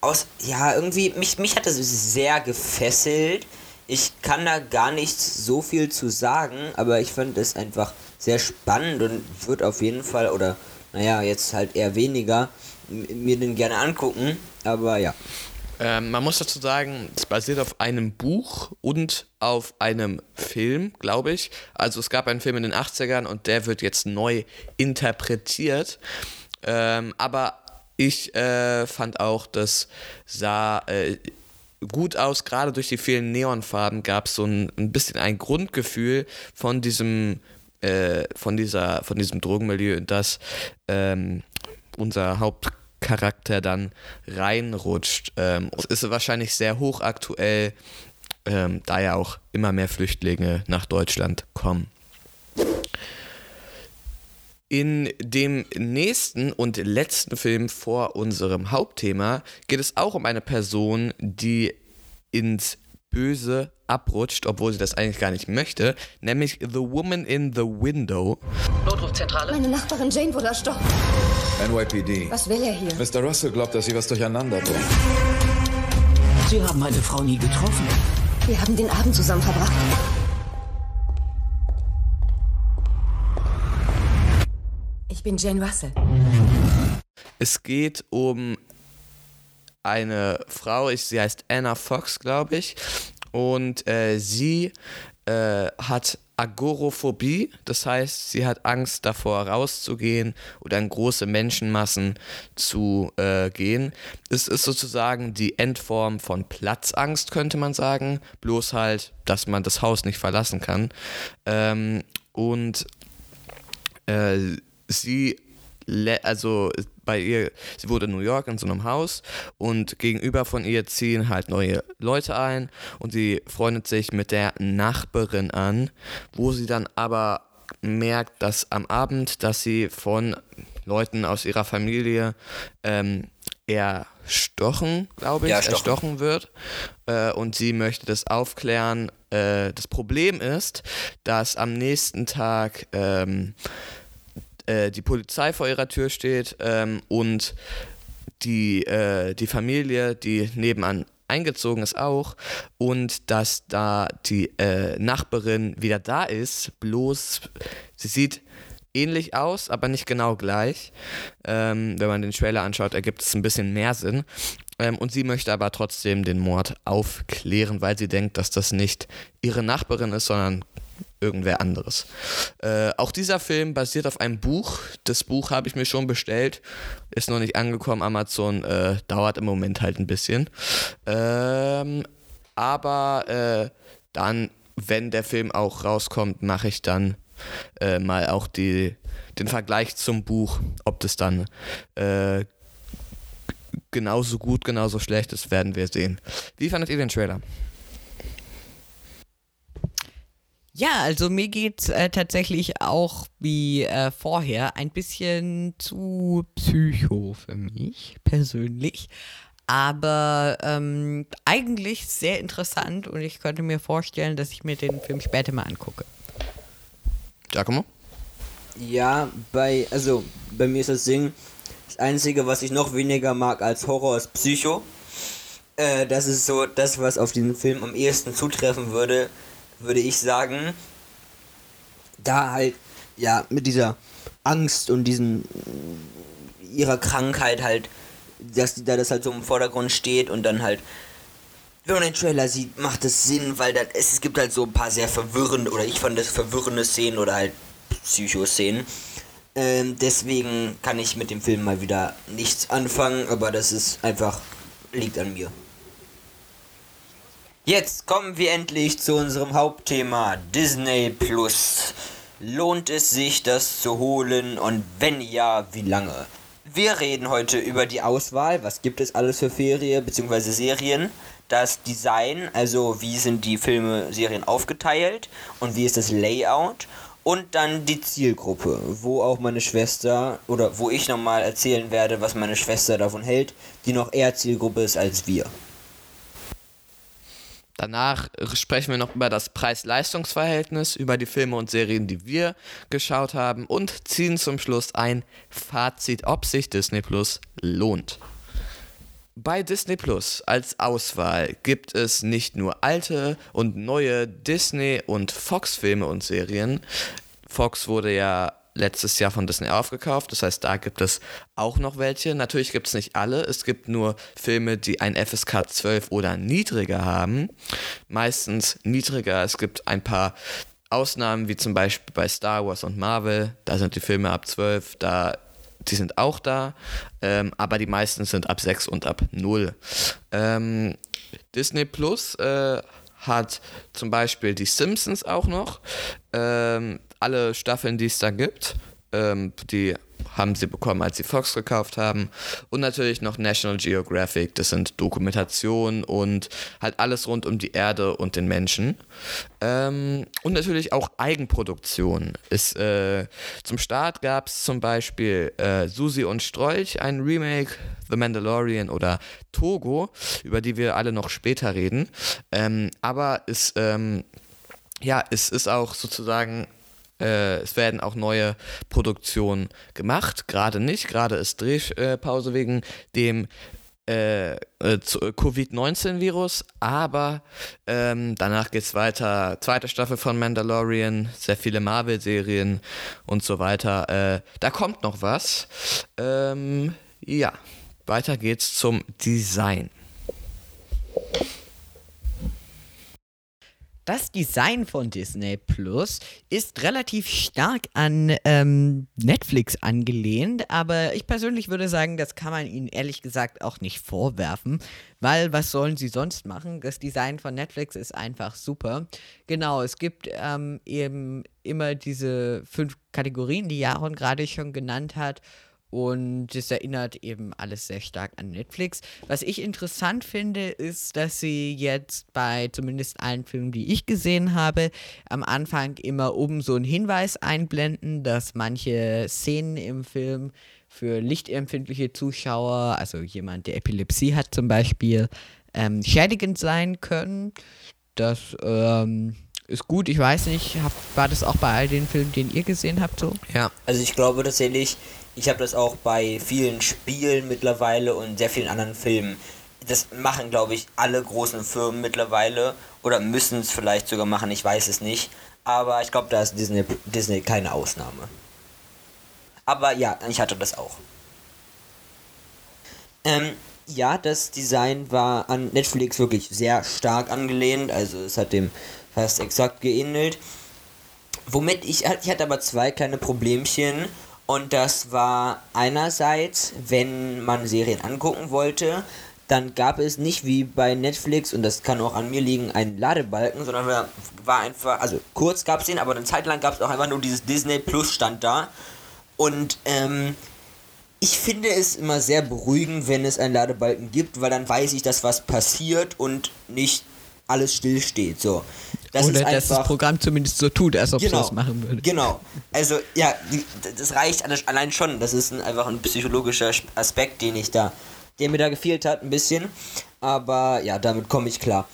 aus, ja, irgendwie, mich, mich hat das sehr gefesselt. Ich kann da gar nicht so viel zu sagen, aber ich fand es einfach sehr spannend und wird auf jeden Fall, oder naja, jetzt halt eher weniger, mir den gerne angucken, aber ja. Ähm, man muss dazu sagen, es basiert auf einem Buch und auf einem Film, glaube ich. Also es gab einen Film in den 80ern und der wird jetzt neu interpretiert. Ähm, aber ich äh, fand auch, das sah äh, gut aus, gerade durch die vielen Neonfarben gab es so ein, ein bisschen ein Grundgefühl von diesem äh, von dieser von diesem Drogenmilieu, das ähm, unser Hauptcharakter dann reinrutscht. Ähm, es ist wahrscheinlich sehr hochaktuell, ähm, da ja auch immer mehr Flüchtlinge nach Deutschland kommen. In dem nächsten und letzten Film vor unserem Hauptthema geht es auch um eine Person, die ins Böse abrutscht, obwohl sie das eigentlich gar nicht möchte, nämlich The Woman in the Window. Notrufzentrale. Meine Nachbarin Jane wurde erschossen. NYPD. Was will er hier? Mr. Russell glaubt, dass Sie was durcheinander bringen. Sie haben meine Frau nie getroffen. Wir haben den Abend zusammen verbracht. Bin Jane Russell. Es geht um eine Frau, ich, sie heißt Anna Fox, glaube ich, und äh, sie äh, hat Agoraphobie, das heißt, sie hat Angst davor rauszugehen oder in große Menschenmassen zu äh, gehen. Es ist sozusagen die Endform von Platzangst, könnte man sagen, bloß halt, dass man das Haus nicht verlassen kann. Ähm, und äh, sie also bei ihr, sie wurde in New York in so einem Haus und gegenüber von ihr ziehen halt neue Leute ein und sie freundet sich mit der Nachbarin an, wo sie dann aber merkt, dass am Abend, dass sie von Leuten aus ihrer Familie ähm, erstochen, glaube ich, ja, erstochen wird. Äh, und sie möchte das aufklären. Äh, das Problem ist, dass am nächsten Tag ähm, äh, die Polizei vor ihrer Tür steht ähm, und die, äh, die Familie, die nebenan eingezogen ist auch und dass da die äh, Nachbarin wieder da ist, bloß sie sieht ähnlich aus, aber nicht genau gleich. Ähm, wenn man den Trailer anschaut, ergibt es ein bisschen mehr Sinn. Ähm, und sie möchte aber trotzdem den Mord aufklären, weil sie denkt, dass das nicht ihre Nachbarin ist, sondern irgendwer anderes. Äh, auch dieser Film basiert auf einem Buch. Das Buch habe ich mir schon bestellt. Ist noch nicht angekommen. Amazon äh, dauert im Moment halt ein bisschen. Ähm, aber äh, dann, wenn der Film auch rauskommt, mache ich dann äh, mal auch die, den Vergleich zum Buch, ob das dann äh, genauso gut, genauso schlecht ist, werden wir sehen. Wie fandet ihr den Trailer? Ja, also mir geht's äh, tatsächlich auch wie äh, vorher ein bisschen zu psycho für mich persönlich. Aber ähm, eigentlich sehr interessant und ich könnte mir vorstellen, dass ich mir den Film später mal angucke. Giacomo? Ja, bei, also bei mir ist das Ding, das Einzige, was ich noch weniger mag als Horror, ist Psycho. Äh, das ist so das, was auf diesen Film am ehesten zutreffen würde würde ich sagen, da halt, ja, mit dieser Angst und diesen, ihrer Krankheit halt, dass da das halt so im Vordergrund steht und dann halt, wenn man den Trailer sieht, macht es Sinn, weil das, es, es gibt halt so ein paar sehr verwirrende, oder ich fand das verwirrende Szenen oder halt Psycho-Szenen. Ähm, deswegen kann ich mit dem Film mal wieder nichts anfangen, aber das ist einfach, liegt an mir. Jetzt kommen wir endlich zu unserem Hauptthema Disney Plus. Lohnt es sich, das zu holen und wenn ja, wie lange? Wir reden heute über die Auswahl, was gibt es alles für Ferien bzw. Serien, das Design, also wie sind die Filme, Serien aufgeteilt und wie ist das Layout und dann die Zielgruppe, wo auch meine Schwester oder wo ich nochmal erzählen werde, was meine Schwester davon hält, die noch eher Zielgruppe ist als wir. Danach sprechen wir noch über das Preis-Leistungs-Verhältnis, über die Filme und Serien, die wir geschaut haben und ziehen zum Schluss ein Fazit, ob sich Disney Plus lohnt. Bei Disney Plus als Auswahl gibt es nicht nur alte und neue Disney- und Fox-Filme und Serien. Fox wurde ja letztes Jahr von Disney aufgekauft. Das heißt, da gibt es auch noch welche. Natürlich gibt es nicht alle. Es gibt nur Filme, die ein FSK 12 oder niedriger haben. Meistens niedriger. Es gibt ein paar Ausnahmen, wie zum Beispiel bei Star Wars und Marvel. Da sind die Filme ab 12. Da die sind auch da, ähm, aber die meisten sind ab 6 und ab 0. Ähm, Disney Plus äh, hat zum Beispiel die Simpsons auch noch. Ähm, alle Staffeln, die es da gibt. Ähm, die haben sie bekommen, als sie Fox gekauft haben. Und natürlich noch National Geographic, das sind Dokumentationen und halt alles rund um die Erde und den Menschen. Ähm, und natürlich auch Eigenproduktion. Ist, äh, zum Start gab es zum Beispiel äh, Susi und Strolch, ein Remake, The Mandalorian oder Togo, über die wir alle noch später reden. Ähm, aber es, ähm, ja, es ist auch sozusagen äh, es werden auch neue Produktionen gemacht. Gerade nicht. Gerade ist Drehpause wegen dem äh, äh, äh, Covid-19-Virus, aber ähm, danach geht's weiter. Zweite Staffel von Mandalorian, sehr viele Marvel-Serien und so weiter. Äh, da kommt noch was. Ähm, ja, weiter geht's zum Design. Das Design von Disney Plus ist relativ stark an ähm, Netflix angelehnt, aber ich persönlich würde sagen, das kann man ihnen ehrlich gesagt auch nicht vorwerfen, weil was sollen sie sonst machen? Das Design von Netflix ist einfach super. Genau, es gibt ähm, eben immer diese fünf Kategorien, die Jaron gerade schon genannt hat. Und es erinnert eben alles sehr stark an Netflix. Was ich interessant finde, ist, dass sie jetzt bei zumindest allen Filmen, die ich gesehen habe, am Anfang immer oben so einen Hinweis einblenden, dass manche Szenen im Film für lichtempfindliche Zuschauer, also jemand, der Epilepsie hat zum Beispiel, ähm, schädigend sein können. Das ähm, ist gut. Ich weiß nicht, hab, war das auch bei all den Filmen, den ihr gesehen habt, so? Ja. Also ich glaube tatsächlich, ich habe das auch bei vielen Spielen mittlerweile und sehr vielen anderen Filmen. Das machen, glaube ich, alle großen Firmen mittlerweile oder müssen es vielleicht sogar machen, ich weiß es nicht. Aber ich glaube, da ist Disney, Disney keine Ausnahme. Aber ja, ich hatte das auch. Ähm, ja, das Design war an Netflix wirklich sehr stark angelehnt, also es hat dem fast exakt geähnelt. Womit ich, ich hatte aber zwei kleine Problemchen und das war einerseits, wenn man Serien angucken wollte, dann gab es nicht wie bei Netflix, und das kann auch an mir liegen, einen Ladebalken, sondern war- einfach, also kurz gab es den, aber eine Zeit lang gab es auch einfach nur dieses Disney Plus stand da. Und ähm, ich finde es immer sehr beruhigend, wenn es einen Ladebalken gibt, weil dann weiß ich, dass was passiert und nicht alles stillsteht. So. Das Oder ist dass das einfach- Programm zumindest so tut, als ob es Genau. das machen würde. Genau. Also, ja, die, das reicht alle- allein schon. Das ist ein, einfach ein psychologischer Aspekt, den ich da, der mir da gefehlt hat, ein bisschen. Aber ja, damit komme ich klar.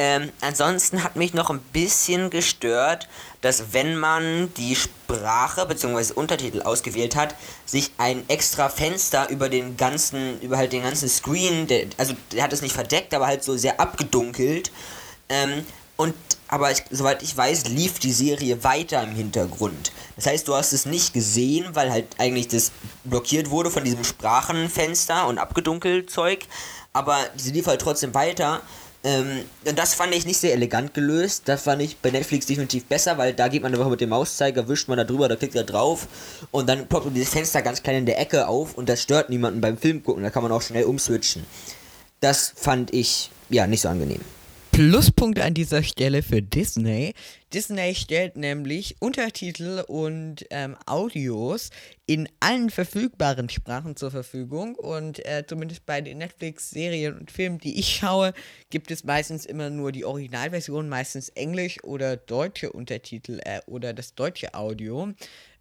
Ähm, ansonsten hat mich noch ein bisschen gestört, dass wenn man die Sprache bzw. Untertitel ausgewählt hat, sich ein extra Fenster über den ganzen, über halt den ganzen Screen, der, also der hat es nicht verdeckt, aber halt so sehr abgedunkelt. Ähm, und aber ich, soweit ich weiß, lief die Serie weiter im Hintergrund. Das heißt, du hast es nicht gesehen, weil halt eigentlich das blockiert wurde von diesem Sprachenfenster und abgedunkelt Zeug. Aber sie lief halt trotzdem weiter. Ähm, und das fand ich nicht sehr elegant gelöst. Das fand ich bei Netflix definitiv besser, weil da geht man einfach mit dem Mauszeiger, wischt man da drüber, da klickt er drauf und dann ploppt dieses Fenster ganz klein in der Ecke auf und das stört niemanden beim Film gucken. Da kann man auch schnell umswitchen. Das fand ich ja nicht so angenehm. Pluspunkt an dieser Stelle für Disney. Disney stellt nämlich Untertitel und ähm, Audios in allen verfügbaren Sprachen zur Verfügung und äh, zumindest bei den Netflix-Serien und Filmen, die ich schaue, gibt es meistens immer nur die Originalversion, meistens Englisch oder deutsche Untertitel äh, oder das deutsche Audio.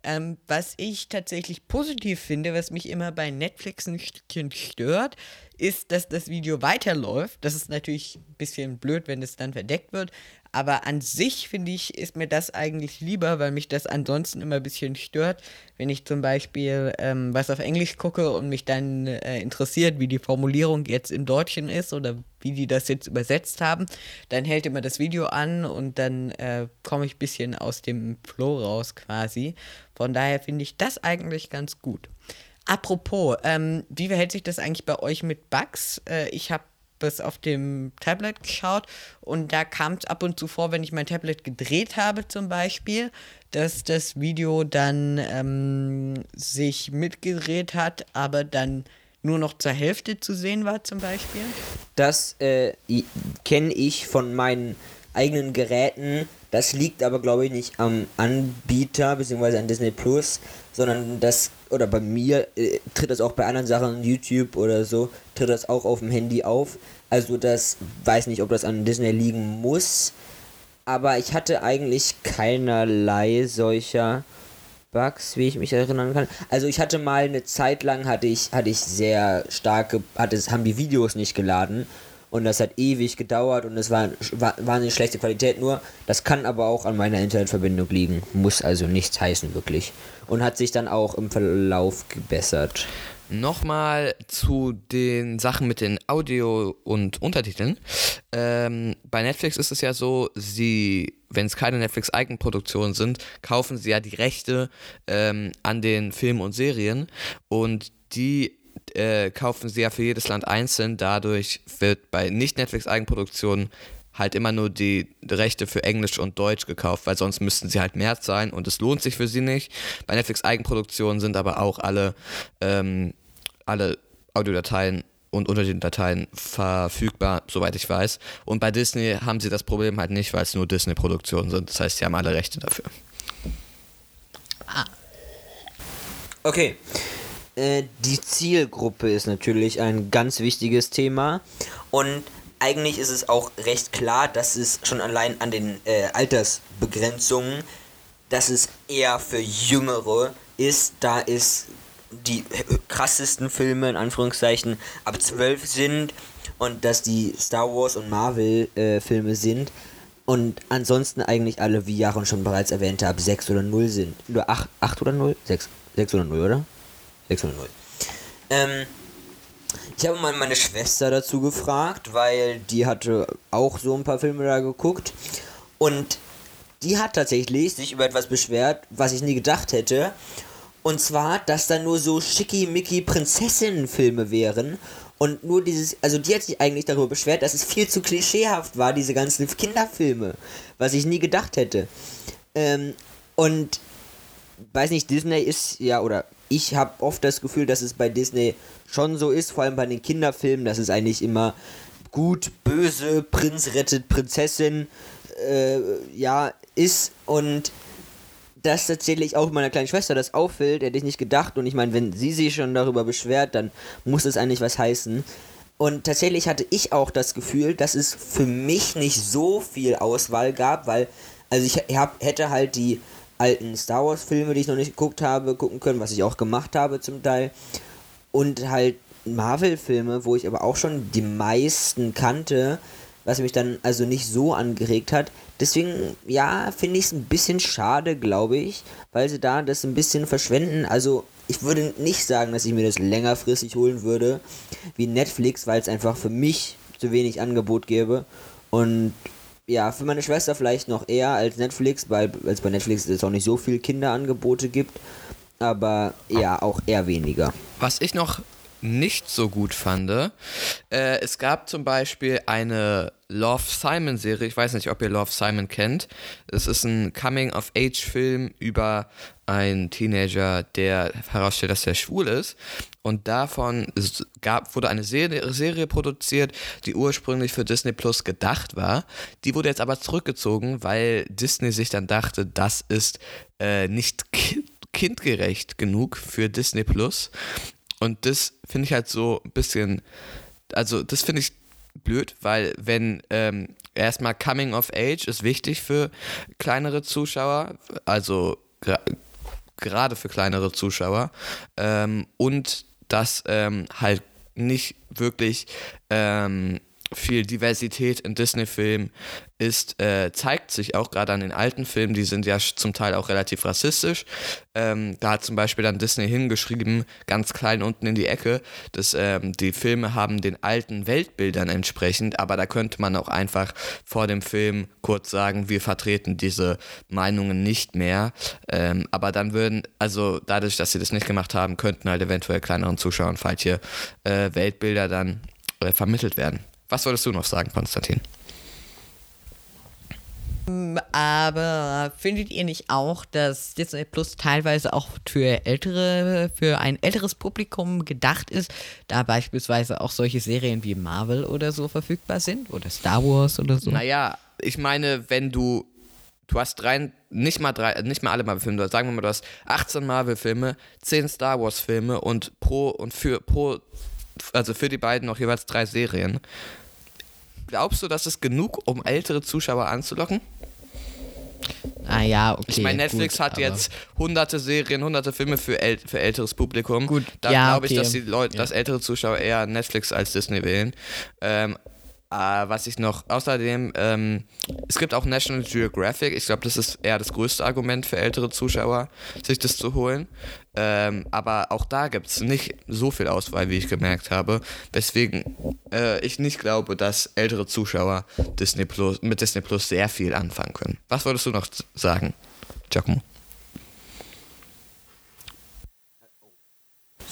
Ähm, was ich tatsächlich positiv finde, was mich immer bei Netflix ein Stückchen stört, ist, dass das Video weiterläuft. Das ist natürlich ein bisschen blöd, wenn es dann verdeckt wird. Aber an sich finde ich, ist mir das eigentlich lieber, weil mich das ansonsten immer ein bisschen stört, wenn ich zum Beispiel ähm, was auf Englisch gucke und mich dann äh, interessiert, wie die Formulierung jetzt im Deutschen ist oder wie die das jetzt übersetzt haben, dann hält immer das Video an und dann äh, komme ich ein bisschen aus dem Flow raus quasi. Von daher finde ich das eigentlich ganz gut. Apropos, ähm, wie verhält sich das eigentlich bei euch mit Bugs? Äh, ich habe das auf dem Tablet geschaut und da kam es ab und zu vor, wenn ich mein Tablet gedreht habe zum Beispiel, dass das Video dann ähm, sich mitgedreht hat, aber dann nur noch zur Hälfte zu sehen war zum Beispiel. Das äh, kenne ich von meinen eigenen Geräten. Das liegt aber, glaube ich, nicht am Anbieter bzw. an Disney Plus, sondern das, oder bei mir äh, tritt das auch bei anderen Sachen, YouTube oder so, tritt das auch auf dem Handy auf. Also das weiß nicht, ob das an Disney liegen muss. Aber ich hatte eigentlich keinerlei solcher Bugs, wie ich mich erinnern kann. Also ich hatte mal eine Zeit lang hatte ich hatte ich sehr starke hatte haben die Videos nicht geladen und das hat ewig gedauert und es war, war wahnsinnig schlechte Qualität nur. Das kann aber auch an meiner Internetverbindung liegen, muss also nichts heißen wirklich und hat sich dann auch im Verlauf gebessert. Nochmal zu den Sachen mit den Audio- und Untertiteln. Ähm, bei Netflix ist es ja so, sie, wenn es keine Netflix-Eigenproduktionen sind, kaufen sie ja die Rechte ähm, an den Filmen und Serien und die äh, kaufen sie ja für jedes Land einzeln. Dadurch wird bei Nicht-Netflix-Eigenproduktionen halt immer nur die Rechte für Englisch und Deutsch gekauft, weil sonst müssten sie halt mehr zahlen und es lohnt sich für sie nicht. Bei Netflix Eigenproduktionen sind aber auch alle, ähm, alle Audiodateien und Untertiteldateien verfügbar, soweit ich weiß. Und bei Disney haben sie das Problem halt nicht, weil es nur Disney-Produktionen sind. Das heißt, sie haben alle Rechte dafür. Okay. Äh, die Zielgruppe ist natürlich ein ganz wichtiges Thema. Und eigentlich ist es auch recht klar, dass es schon allein an den äh, Altersbegrenzungen, dass es eher für Jüngere ist. Da ist die krassesten Filme in Anführungszeichen ab 12 sind und dass die Star Wars und Marvel äh, Filme sind und ansonsten eigentlich alle, wie Jaron schon bereits erwähnte, ab 6 oder 0 sind. Oder 8, 8 oder 0? 6, 6 oder 0, oder? 6 oder 0. Ähm, ich habe mal meine Schwester dazu gefragt, weil die hatte auch so ein paar Filme da geguckt. Und die hat tatsächlich sich über etwas beschwert, was ich nie gedacht hätte. Und zwar, dass da nur so schickimicki Prinzessinnen-Filme wären. Und nur dieses, also die hat sich eigentlich darüber beschwert, dass es viel zu klischeehaft war, diese ganzen Kinderfilme. Was ich nie gedacht hätte. Ähm, und weiß nicht, Disney ist ja, oder ich habe oft das Gefühl, dass es bei Disney schon so ist, vor allem bei den Kinderfilmen, dass es eigentlich immer gut, böse, Prinz rettet Prinzessin, äh, ja, ist und dass tatsächlich auch meiner kleinen Schwester das auffällt, hätte ich nicht gedacht. Und ich meine, wenn sie sich schon darüber beschwert, dann muss es eigentlich was heißen. Und tatsächlich hatte ich auch das Gefühl, dass es für mich nicht so viel Auswahl gab, weil, also ich hab, hätte halt die alten Star Wars Filme, die ich noch nicht geguckt habe, gucken können, was ich auch gemacht habe zum Teil. Und halt Marvel Filme, wo ich aber auch schon die meisten kannte, was mich dann also nicht so angeregt hat. Deswegen, ja, finde ich es ein bisschen schade, glaube ich, weil sie da das ein bisschen verschwenden. Also, ich würde nicht sagen, dass ich mir das längerfristig holen würde, wie Netflix, weil es einfach für mich zu wenig Angebot gäbe. Und ja, für meine Schwester vielleicht noch eher als Netflix, weil es bei Netflix es auch nicht so viel Kinderangebote gibt. Aber ja, auch eher weniger. Was ich noch nicht so gut fand. Äh, es gab zum Beispiel eine Love Simon Serie. Ich weiß nicht, ob ihr Love Simon kennt. Es ist ein Coming-of-Age-Film über einen Teenager, der herausstellt, dass er schwul ist. Und davon gab, wurde eine Serie, Serie produziert, die ursprünglich für Disney Plus gedacht war. Die wurde jetzt aber zurückgezogen, weil Disney sich dann dachte, das ist äh, nicht kind kindgerecht genug für Disney Plus. Und das finde ich halt so ein bisschen, also das finde ich blöd, weil wenn ähm, erstmal Coming of Age ist wichtig für kleinere Zuschauer, also gerade für kleinere Zuschauer ähm, und dass ähm, halt nicht wirklich ähm, viel Diversität in Disney-Filmen ist, äh, zeigt sich auch gerade an den alten Filmen, die sind ja zum Teil auch relativ rassistisch. Ähm, da hat zum Beispiel dann Disney hingeschrieben, ganz klein unten in die Ecke, dass ähm, die Filme haben den alten Weltbildern entsprechend, aber da könnte man auch einfach vor dem Film kurz sagen, wir vertreten diese Meinungen nicht mehr. Ähm, aber dann würden, also dadurch, dass sie das nicht gemacht haben, könnten halt eventuell kleineren Zuschauern falsche äh, Weltbilder dann äh, vermittelt werden. Was wolltest du noch sagen, Konstantin? Aber findet ihr nicht auch, dass Disney Plus teilweise auch für ältere, für ein älteres Publikum gedacht ist, da beispielsweise auch solche Serien wie Marvel oder so verfügbar sind? Oder Star Wars oder so? Naja, ich meine, wenn du du hast drei, nicht mal drei, nicht mal alle Marvel-Filme, sagen wir mal, du hast 18 Marvel-Filme, 10 Star Wars-Filme und pro und für pro, also für die beiden noch jeweils drei Serien. Glaubst du, das ist genug, um ältere Zuschauer anzulocken? Ah ja, okay. Ich meine, Netflix gut, hat jetzt hunderte Serien, hunderte Filme für, äl für älteres Publikum. Gut, da ja, glaube ich, okay. dass die Leute, Ja. dass ältere Zuschauer eher Netflix als Disney wählen. Ähm, äh, was ich noch, außerdem, ähm, es gibt auch National Geographic. Ich glaube, das ist eher das größte Argument für ältere Zuschauer, sich das zu holen. Ähm, aber auch da gibt es nicht so viel Auswahl, wie ich gemerkt habe. Weswegen äh, ich nicht glaube, dass ältere Zuschauer Disney Plus, mit Disney Plus sehr viel anfangen können. Was wolltest du noch sagen, Giacomo?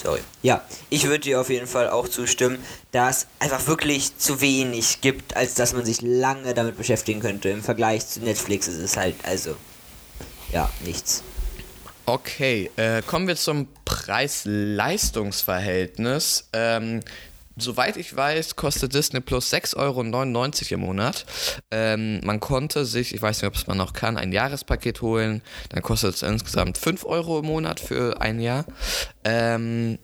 Sorry. Ja, ich würde dir auf jeden Fall auch zustimmen, dass es einfach wirklich zu wenig gibt, als dass man sich lange damit beschäftigen könnte. Im Vergleich zu Netflix ist es halt, also, ja, nichts. Okay, äh, kommen wir zum Preis-Leistungs-Verhältnis. Ähm, Soweit ich weiß, kostet Disney Plus 6,99 Euro im Monat. Ähm, man konnte sich, ich weiß nicht, ob es man noch kann, ein Jahrespaket holen. Dann kostet es insgesamt 5 Euro im Monat für ein Jahr. Ähm,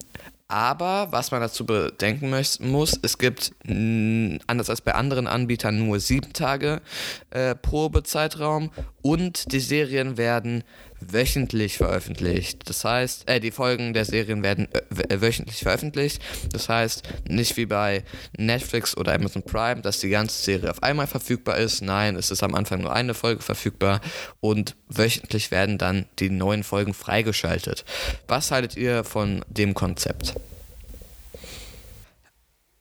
aber was man dazu bedenken muss, es gibt anders als bei anderen Anbietern nur sieben Tage äh, Probezeitraum und die Serien werden wöchentlich veröffentlicht. Das heißt, äh, die Folgen der Serien werden äh, wöchentlich veröffentlicht. Das heißt, nicht wie bei Netflix oder Amazon Prime, dass die ganze Serie auf einmal verfügbar ist. Nein, es ist am Anfang nur eine Folge verfügbar und wöchentlich werden dann die neuen Folgen freigeschaltet. Was haltet ihr von dem Konzept?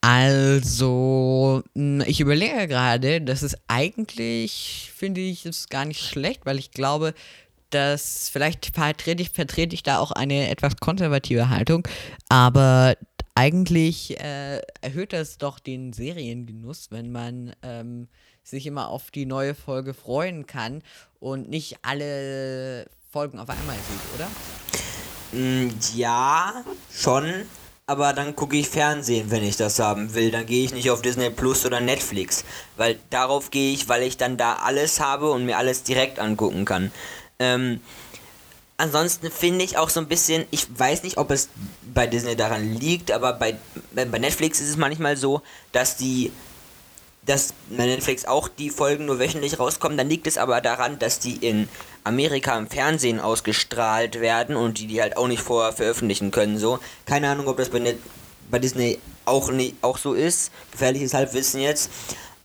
Also, ich überlege gerade, das ist eigentlich, finde ich, ist gar nicht schlecht, weil ich glaube, dass vielleicht vertrete ich, vertrete ich da auch eine etwas konservative Haltung, aber eigentlich äh, erhöht das doch den Seriengenuss, wenn man ähm, sich immer auf die neue Folge freuen kann und nicht alle Folgen auf einmal sieht, oder? Mm, ja, schon. Aber dann gucke ich Fernsehen, wenn ich das haben will. Dann gehe ich nicht auf Disney Plus oder Netflix. Weil darauf gehe ich, weil ich dann da alles habe und mir alles direkt angucken kann. Ähm, ansonsten finde ich auch so ein bisschen, ich weiß nicht, ob es bei Disney daran liegt, aber bei, bei Netflix ist es manchmal so, dass die dass bei Netflix auch die Folgen nur wöchentlich rauskommen, dann liegt es aber daran, dass die in Amerika im Fernsehen ausgestrahlt werden und die die halt auch nicht vorher veröffentlichen können. So, keine Ahnung, ob das bei, Net bei Disney auch nicht auch so ist. Gefährliches Halbwissen jetzt.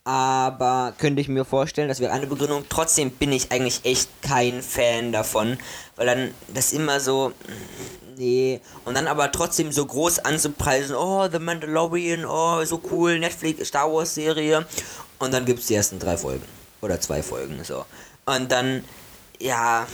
Aber könnte ich mir vorstellen, das wäre eine Begründung. Trotzdem bin ich eigentlich echt kein Fan davon, weil dann das immer so nee. Und dann aber trotzdem so groß anzupreisen, oh, The Mandalorian, oh, so cool, Netflix, Star Wars Serie. Und dann gibt es die ersten drei Folgen. Oder zwei Folgen, so. Und dann ja,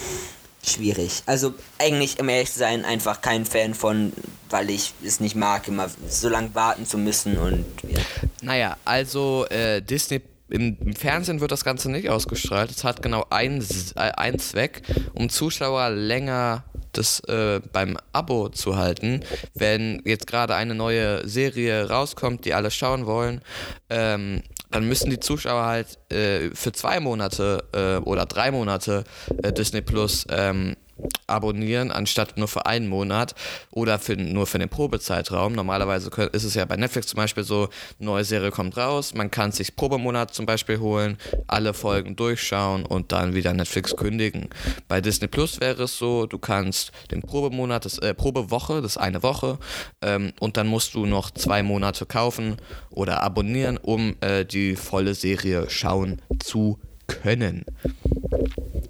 schwierig. Also eigentlich, um ehrlich sein, einfach kein Fan von, weil ich es nicht mag, immer so lange warten zu müssen und ja. Naja, also äh, Disney im, im, Fernsehen wird das Ganze nicht ausgestrahlt. Es hat genau einen, äh, einen Zweck, um Zuschauer länger das äh, beim Abo zu halten. Wenn jetzt gerade eine neue Serie rauskommt, die alle schauen wollen, ähm, dann müssen die Zuschauer halt äh, für zwei Monate äh, oder drei Monate äh, Disney Plus ähm, abonnieren, anstatt nur für einen Monat oder für, nur für den Probezeitraum. Normalerweise ist es ja bei Netflix zum Beispiel so, neue Serie kommt raus, man kann sich Probemonat zum Beispiel holen, alle Folgen durchschauen und dann wieder Netflix kündigen. Bei Disney Plus wäre es so, du kannst den Probemonat, das, äh, Probewoche, das ist eine Woche, ähm, und dann musst du noch zwei Monate kaufen oder abonnieren, um äh, die volle Serie schauen zu können.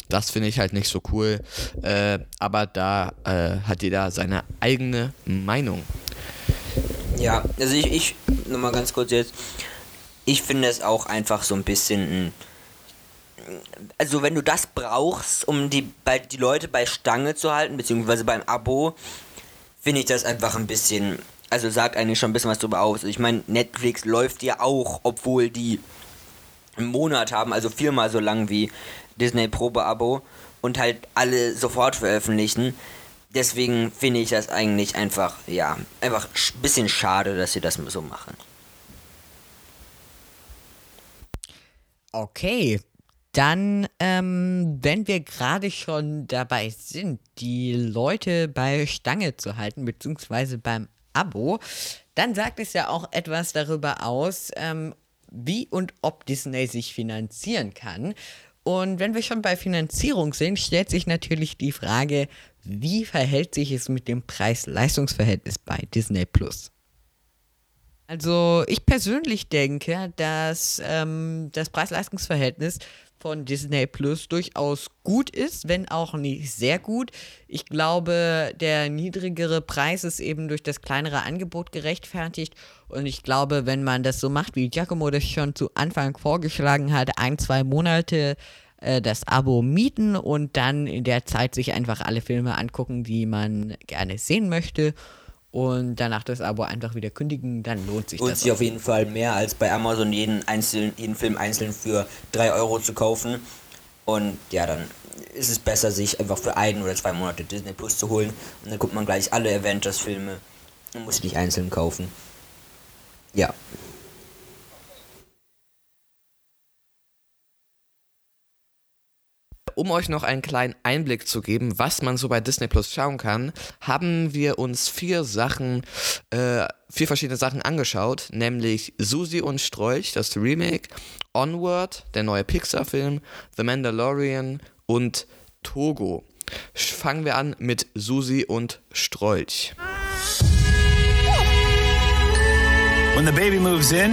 Das finde ich halt nicht so cool. Äh, aber da äh, hat jeder seine eigene Meinung. Ja, also ich, ich nochmal ganz kurz jetzt. Ich finde es auch einfach so ein bisschen also wenn du das brauchst, um die, bei, die Leute bei Stange zu halten, beziehungsweise beim Abo, finde ich das einfach ein bisschen, also sagt eigentlich schon ein bisschen was drüber aus. Ich meine, Netflix läuft ja auch, obwohl die einen Monat haben, also viermal so lang wie Disney Probe-Abo und halt alle sofort veröffentlichen. Deswegen finde ich das eigentlich einfach, ja, einfach ein bisschen schade, dass sie das so machen. Okay, dann, ähm, wenn wir gerade schon dabei sind, die Leute bei Stange zu halten, beziehungsweise beim Abo, dann sagt es ja auch etwas darüber aus, ähm, wie und ob Disney sich finanzieren kann. Und wenn wir schon bei Finanzierung sind, stellt sich natürlich die Frage, wie verhält sich es mit dem Preis-Leistungs-Verhältnis bei Disney Plus? Also ich persönlich denke, dass ähm, das Preis-Leistungs-Verhältnis von Disney Plus durchaus gut ist, wenn auch nicht sehr gut. Ich glaube, der niedrigere Preis ist eben durch das kleinere Angebot gerechtfertigt. Und ich glaube, wenn man das so macht, wie Giacomo das schon zu Anfang vorgeschlagen hat, ein, zwei Monate äh, das Abo mieten und dann in der Zeit sich einfach alle Filme angucken, die man gerne sehen möchte und danach das Abo einfach wieder kündigen, dann lohnt sich Und das. sich auch. auf jeden Fall mehr als bei Amazon jeden, einzelnen, jeden Film einzeln für 3 Euro zu kaufen. Und ja, dann ist es besser, sich einfach für ein oder zwei Monate Disney Plus zu holen. Und dann guckt man gleich alle Avengers-Filme und muss nicht einzeln kaufen. Ja. Um euch noch einen kleinen Einblick zu geben, was man so bei Disney Plus schauen kann, haben wir uns vier Sachen, äh, vier verschiedene Sachen angeschaut, nämlich Susi und Strolch, das Remake, Onward, der neue Pixar-Film, The Mandalorian und Togo. Fangen wir an mit Susi und Strolch. When the baby moves in,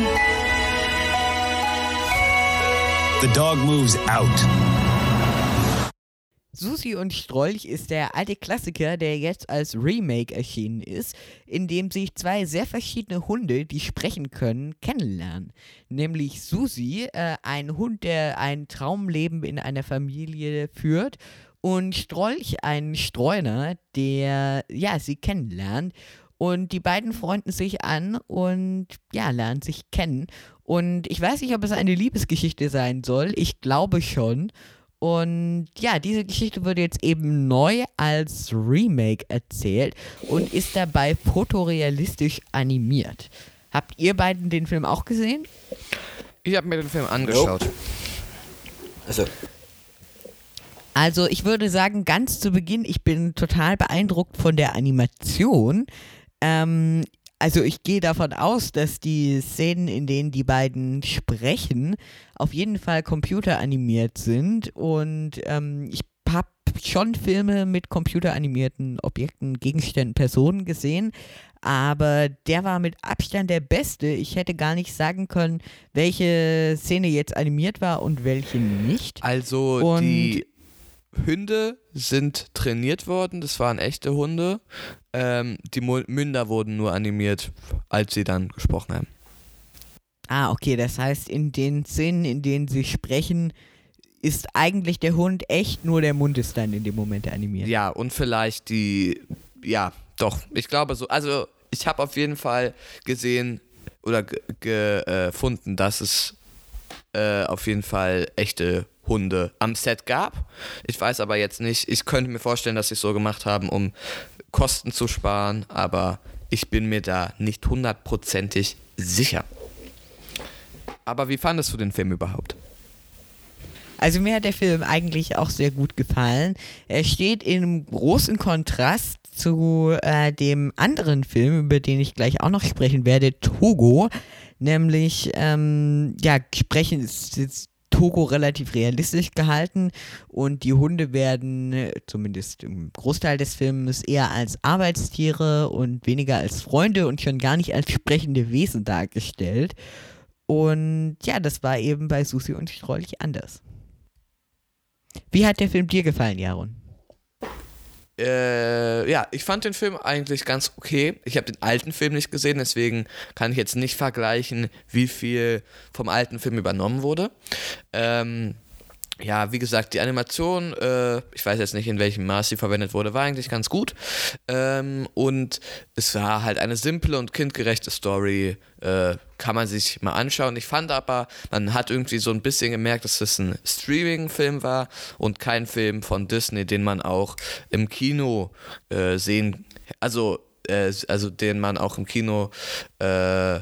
the dog moves out. Susi und Strolch ist der alte Klassiker, der jetzt als Remake erschienen ist, in dem sich zwei sehr verschiedene Hunde, die sprechen können, kennenlernen. Nämlich Susi, äh, ein Hund, der ein Traumleben in einer Familie führt, und Strolch, ein Streuner, der ja sie kennenlernt. Und die beiden freunden sich an und ja, lernen sich kennen. Und ich weiß nicht, ob es eine Liebesgeschichte sein soll. Ich glaube schon. Und ja, diese Geschichte wird jetzt eben neu als Remake erzählt und ist dabei fotorealistisch animiert. Habt ihr beiden den Film auch gesehen? Ich habe mir den Film angeschaut. Also, Also ich würde sagen, ganz zu Beginn, ich bin total beeindruckt von der Animation. Ähm, also ich gehe davon aus, dass die Szenen, in denen die beiden sprechen, auf jeden Fall computeranimiert sind. Und ähm, ich habe schon Filme mit computeranimierten Objekten, Gegenständen, Personen gesehen. Aber der war mit Abstand der beste. Ich hätte gar nicht sagen können, welche Szene jetzt animiert war und welche nicht. Also Und- die Hunde sind trainiert worden, das waren echte Hunde. Ähm, die Münder wurden nur animiert, als sie dann gesprochen haben. Ah, okay, das heißt, in den Szenen, in denen sie sprechen, ist eigentlich der Hund echt, nur der Mund ist dann in dem Moment animiert. Ja, und vielleicht die, ja, doch, ich glaube so, also ich habe auf jeden Fall gesehen oder ge- ge- gefunden, dass es äh, auf jeden Fall echte Hunde am Set gab. Ich weiß aber jetzt nicht, ich könnte mir vorstellen, dass sie es so gemacht haben, um Kosten zu sparen, aber ich bin mir da nicht hundertprozentig sicher. Aber wie fandest du den Film überhaupt? Also mir hat der Film eigentlich auch sehr gut gefallen. Er steht in großen Kontrast zu äh, dem anderen Film, über den ich gleich auch noch sprechen werde, Togo. Nämlich, ähm, ja, sprechen ist jetzt Togo relativ realistisch gehalten und die Hunde werden, zumindest im Großteil des Films, eher als Arbeitstiere und weniger als Freunde und schon gar nicht als sprechende Wesen dargestellt. Und ja, das war eben bei Susi und Strolch anders. Wie hat der Film dir gefallen, Jaron? Äh, ja, ich fand den Film eigentlich ganz okay. Ich habe den alten Film nicht gesehen, deswegen kann ich jetzt nicht vergleichen, wie viel vom alten Film übernommen wurde. Ähm, ja, wie gesagt, die Animation, äh, ich weiß jetzt nicht, in welchem Maß sie verwendet wurde, war eigentlich ganz gut. Ähm, und es war halt eine simple und kindgerechte Story, äh, kann man sich mal anschauen. Ich fand aber, man hat irgendwie so ein bisschen gemerkt, dass es ein Streaming-Film war und kein Film von Disney, den man auch im Kino äh, sehen, also, äh, also den man auch im Kino äh,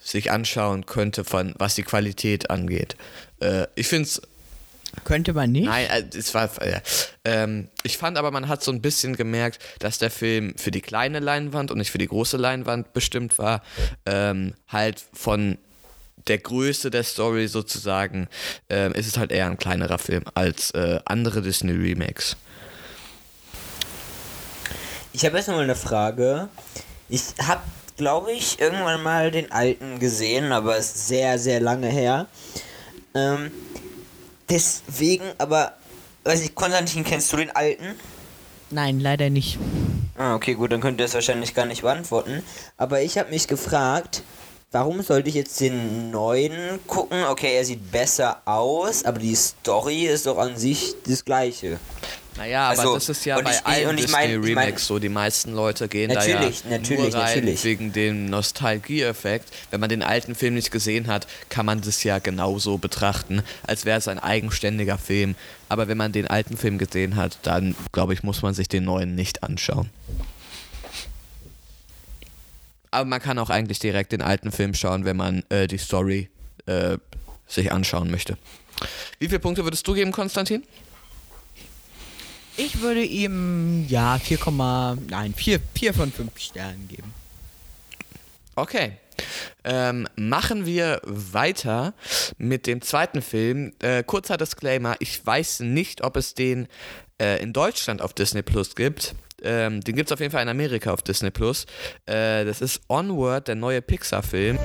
sich anschauen könnte, von was die Qualität angeht. Äh, ich finde es Könnte man nicht? Nein, äh, es war. Äh, ähm, ich fand aber, man hat so ein bisschen gemerkt, dass der Film für die kleine Leinwand und nicht für die große Leinwand bestimmt war. Ähm, halt von der Größe der Story sozusagen ähm, ist es halt eher ein kleinerer Film als äh, andere Disney Remakes. Ich habe erstmal eine Frage. Ich habe glaube ich, irgendwann mal den alten gesehen, aber ist sehr, sehr lange her. Ähm, deswegen, aber, weiß ich, Konstantin, kennst du den alten? Nein, leider nicht. Ah, okay, gut, dann könnt ihr das wahrscheinlich gar nicht beantworten. Aber ich habe mich gefragt, warum sollte ich jetzt den neuen gucken? Okay, er sieht besser aus, aber die Story ist doch an sich das gleiche. Naja, aber Also, das ist ja bei ich- allen ich Disney mein- ich mein- Remakes so. Die meisten Leute gehen da ja natürlich, nur rein natürlich. wegen dem Nostalgieeffekt. Wenn man den alten Film nicht gesehen hat, kann man das ja genauso betrachten, als wäre es ein eigenständiger Film. Aber wenn man den alten Film gesehen hat, dann glaube ich, muss man sich den neuen nicht anschauen. Aber man kann auch eigentlich direkt den alten Film schauen, wenn man äh, die Story äh, sich anschauen möchte. Wie viele Punkte würdest du geben, Konstantin? Ich würde ihm, ja, 4, nein, 4, 4 von 5 Sternen geben. Okay. Ähm, machen wir weiter mit dem zweiten Film. Äh, kurzer Disclaimer: Ich weiß nicht, ob es den äh, in Deutschland auf Disney Plus gibt. Ähm, den gibt es auf jeden Fall in Amerika auf Disney Plus. Äh, das ist Onward, der neue Pixar-Film.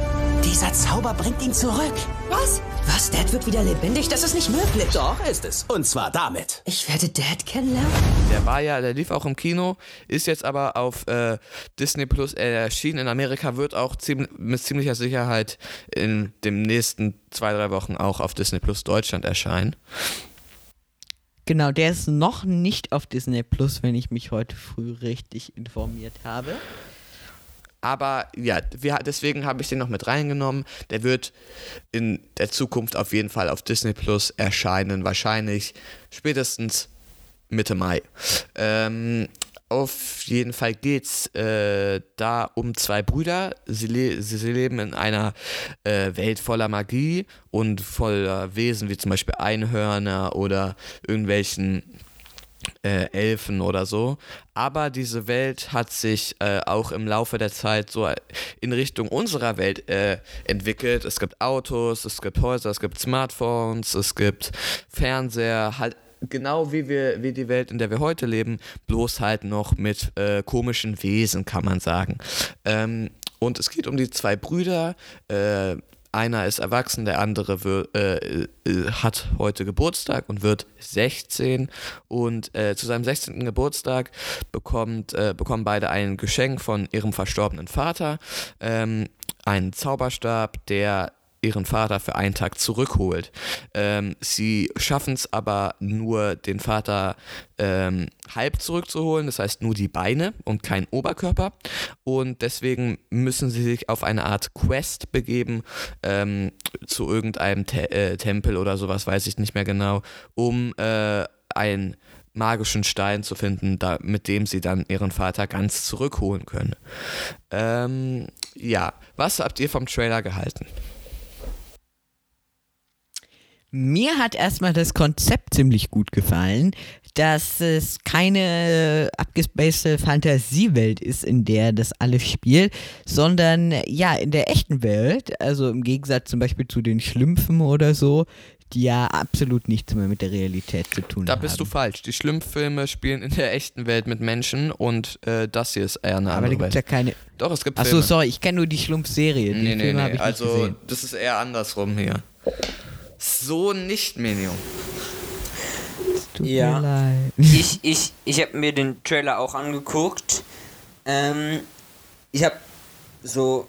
Dieser Zauber bringt ihn zurück. Was? Was? Dad wird wieder lebendig? Das ist nicht möglich. Doch, ist es. Und zwar damit. Ich werde Dad kennenlernen. Der war ja, der lief auch im Kino, ist jetzt aber auf äh, Disney Plus erschienen. In Amerika wird auch ziemlich, mit ziemlicher Sicherheit in den nächsten zwei, drei Wochen auch auf Disney Plus Deutschland erscheinen. Genau, der ist noch nicht auf Disney Plus, wenn ich mich heute früh richtig informiert habe. Aber ja, wir, deswegen habe ich den noch mit reingenommen. Der wird in der Zukunft auf jeden Fall auf Disney Plus erscheinen. Wahrscheinlich spätestens Mitte Mai. Ähm, auf jeden Fall geht's äh, da um zwei Brüder. Sie, le sie leben in einer äh, Welt voller Magie und voller Wesen wie zum Beispiel Einhörner oder irgendwelchen äh, Elfen oder so. Aber diese Welt hat sich äh, auch im Laufe der Zeit so in Richtung unserer Welt äh, entwickelt. Es gibt Autos, es gibt Häuser, es gibt Smartphones, es gibt Fernseher, halt genau wie wir, wie die Welt, in der wir heute leben, bloß halt noch mit äh, komischen Wesen, kann man sagen. Ähm, und es geht um die zwei Brüder. Äh, einer ist erwachsen, der andere wird, äh, äh, hat heute Geburtstag und wird 16. Und äh, zu seinem 16. Geburtstag bekommt, äh, bekommen beide ein Geschenk von ihrem verstorbenen Vater. Ähm, einen Zauberstab, der ihren Vater für einen Tag zurückholt. Ähm, sie schaffen es aber nur, den Vater ähm, halb zurückzuholen, das heißt nur die Beine und kein Oberkörper. Und deswegen müssen sie sich auf eine Art Quest begeben ähm, zu irgendeinem Te äh, Tempel oder sowas, weiß ich nicht mehr genau, um äh, ein magischen Stein zu finden, da, mit dem sie dann ihren Vater ganz zurückholen können. Ähm, ja, was habt ihr vom Trailer gehalten? Mir hat erstmal das Konzept ziemlich gut gefallen, dass es keine abgespacete Fantasiewelt ist, in der das alles spielt, sondern ja, in der echten Welt, also im Gegensatz zum Beispiel zu den Schlümpfen oder so, die ja absolut nichts mehr mit der Realität zu tun Da haben. bist du falsch. Die Schlumpffilme spielen in der echten Welt mit Menschen und äh, das hier ist eher eine Aber da andere gibt es ja Welt. keine. Doch, es gibt Achso, Filme. sorry, ich kenne nur die Schlumpf-Serie. Nee, nee, nee. Also, das ist eher andersrum hier. So nicht. Tut Ja. mir leid. Ich, ich, ich habe mir den Trailer auch angeguckt. Ähm, ich habe so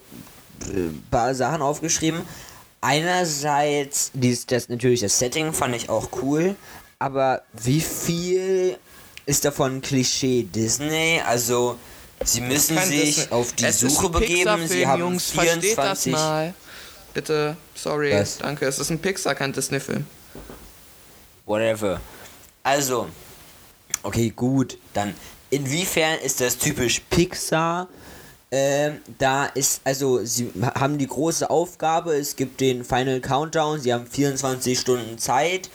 ein paar Sachen aufgeschrieben. Einerseits, dies, das natürlich das Setting fand ich auch cool, aber wie viel ist davon Klischee Disney? Also sie müssen sich Disney- auf die es Suche begeben. Sie haben Jungs, versteht das 24 mal. Bitte, sorry, Was? danke. Es ist ein Pixar, kein Disney-Film. Whatever. Also, okay, gut. Dann, inwiefern ist das typisch Pixar? Ähm, da ist, also, sie haben die große Aufgabe, es gibt den Final Countdown, sie haben 24 Stunden Zeit.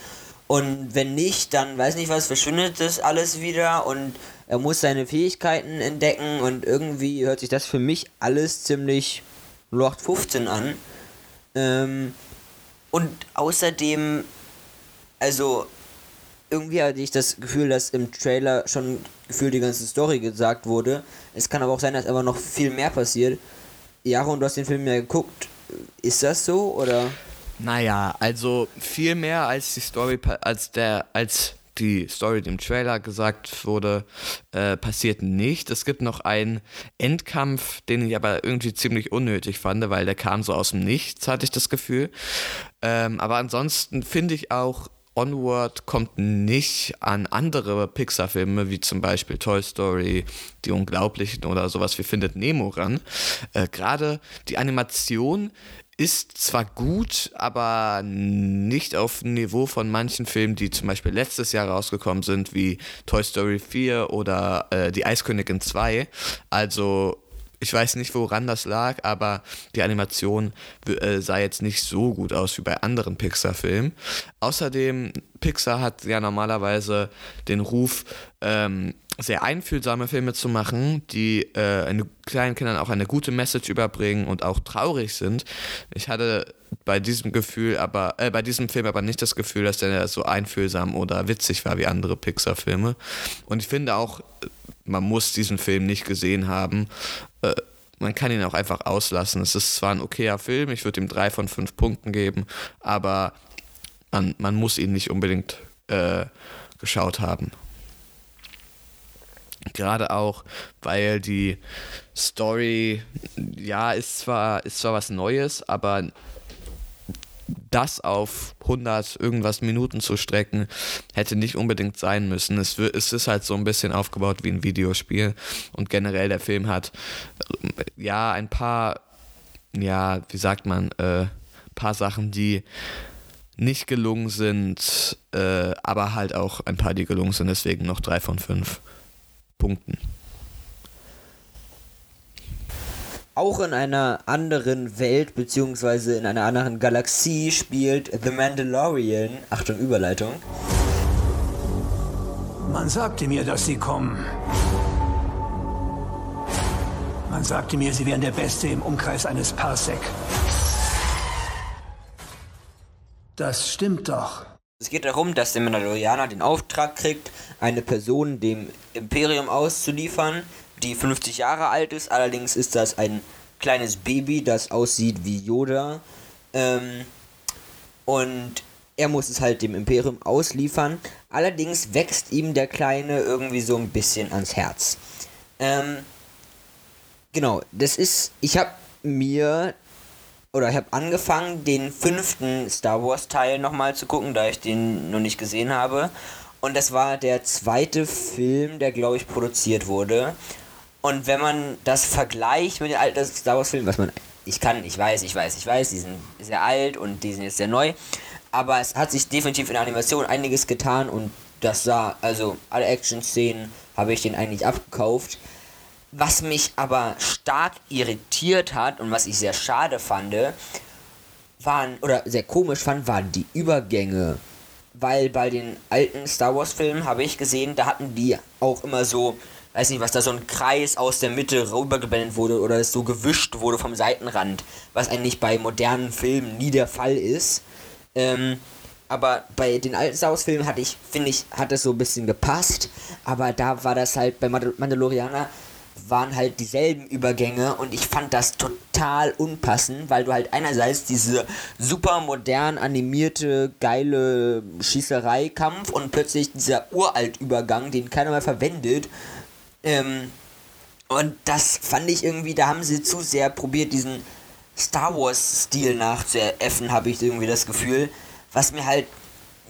Und wenn nicht, dann weiß nicht was, verschwindet das alles wieder und er muss seine Fähigkeiten entdecken und irgendwie hört sich das für mich alles ziemlich 0815 an. Ähm, und außerdem, also irgendwie hatte ich das Gefühl, dass im Trailer schon gefühlt die ganze Story gesagt wurde. Es kann aber auch sein, dass aber noch viel mehr passiert. Jaro, und du hast den Film ja geguckt. Ist das so oder? Naja, also viel mehr als die Story, als der, als die Story, die im Trailer gesagt wurde, äh, passiert nicht. Es gibt noch einen Endkampf, den ich aber irgendwie ziemlich unnötig fand, weil der kam so aus dem Nichts, hatte ich das Gefühl. Ähm, aber ansonsten finde ich auch, Onward kommt nicht an andere Pixar-Filme, wie zum Beispiel Toy Story, Die Unglaublichen oder sowas wie Findet Nemo ran. Äh, Gerade die Animation ist zwar gut, aber nicht auf dem Niveau von manchen Filmen, die zum Beispiel letztes Jahr rausgekommen sind, wie Toy Story 4 oder äh, Die Eiskönigin 2. Also ich weiß nicht, woran das lag, aber die Animation äh, sah jetzt nicht so gut aus wie bei anderen Pixar-Filmen. Außerdem, Pixar hat ja normalerweise den Ruf, ähm, sehr einfühlsame Filme zu machen, die äh, eine, kleinen Kindern auch eine gute Message überbringen und auch traurig sind. Ich hatte bei diesem Gefühl aber, äh, bei diesem Film aber nicht das Gefühl, dass der so einfühlsam oder witzig war wie andere Pixar-Filme. Und ich finde auch, man muss diesen Film nicht gesehen haben. Äh, man kann ihn auch einfach auslassen. Es ist zwar ein okayer Film, ich würde ihm drei von fünf Punkten geben, aber man, man muss ihn nicht unbedingt äh, geschaut haben. Gerade auch, weil die Story, ja, ist zwar, ist zwar was Neues, aber das auf 100 irgendwas Minuten zu strecken, hätte nicht unbedingt sein müssen. Es, es ist halt so ein bisschen aufgebaut wie ein Videospiel. Und generell der Film hat ja ein paar, ja, wie sagt man, äh, paar Sachen, die nicht gelungen sind, äh, aber halt auch ein paar, die gelungen sind, deswegen noch drei von fünf Punkten. Auch in einer anderen Welt beziehungsweise in einer anderen Galaxie spielt The Mandalorian. Achtung, Überleitung. Man sagte mir, dass sie kommen. Man sagte mir, sie wären der Beste im Umkreis eines Parsec. Das stimmt doch. Es geht darum, dass der Mandalorianer den Auftrag kriegt, eine Person dem Imperium auszuliefern, die 50 Jahre alt ist. Allerdings ist das ein kleines Baby, das aussieht wie Yoda. Ähm, und er muss es halt dem Imperium ausliefern. Allerdings wächst ihm der Kleine irgendwie so ein bisschen ans Herz. Ähm, genau, das ist. Ich habe mir. Oder ich habe angefangen, den fünften Star Wars Teil nochmal zu gucken, da ich den noch nicht gesehen habe. Und das war der zweite Film, der, glaube ich, produziert wurde. Und wenn man das vergleicht mit den alten Star Wars Filmen, was man. Ich kann, ich weiß, ich weiß, ich weiß, die sind sehr alt und die sind jetzt sehr neu. Aber es hat sich definitiv in der Animation einiges getan und das sah, also alle Action-Szenen habe ich den eigentlich abgekauft. Was mich aber stark irritiert hat und was ich sehr schade fand, waren, oder sehr komisch fand, waren die Übergänge. Weil bei den alten Star Wars Filmen habe ich gesehen, da hatten die auch immer so, weiß nicht was, da so ein Kreis aus der Mitte rübergeblendet wurde oder es so gewischt wurde vom Seitenrand, was eigentlich bei modernen Filmen nie der Fall ist. Ähm, aber bei den alten Star Wars Filmen hatte ich, finde ich, hat das so ein bisschen gepasst, aber da war das halt bei Mandal Mandalorianer waren halt dieselben Übergänge und ich fand das total unpassend, weil du halt einerseits diese super modern animierte, geile Schießerei-Kampf und plötzlich dieser uralt Übergang, den keiner mehr verwendet. Ähm, und das fand ich irgendwie, da haben sie zu sehr probiert, diesen Star Wars-Stil nachzuäffen, habe ich irgendwie das Gefühl. Was mir halt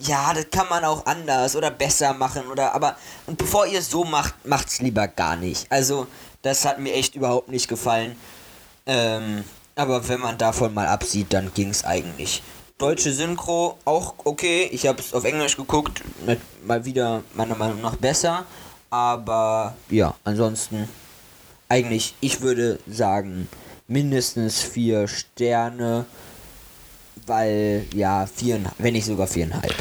ja, das kann man auch anders oder besser machen oder aber und bevor ihr es so macht, macht's lieber gar nicht. Also, das hat mir echt überhaupt nicht gefallen. Ähm, aber wenn man davon mal absieht, dann ging's eigentlich. Deutsche Synchro auch okay. Ich habe es auf Englisch geguckt, mal wieder meiner Meinung nach besser, aber ja, ansonsten eigentlich ich würde sagen mindestens vier Sterne weil ja, vier, wenn nicht sogar viereinhalb.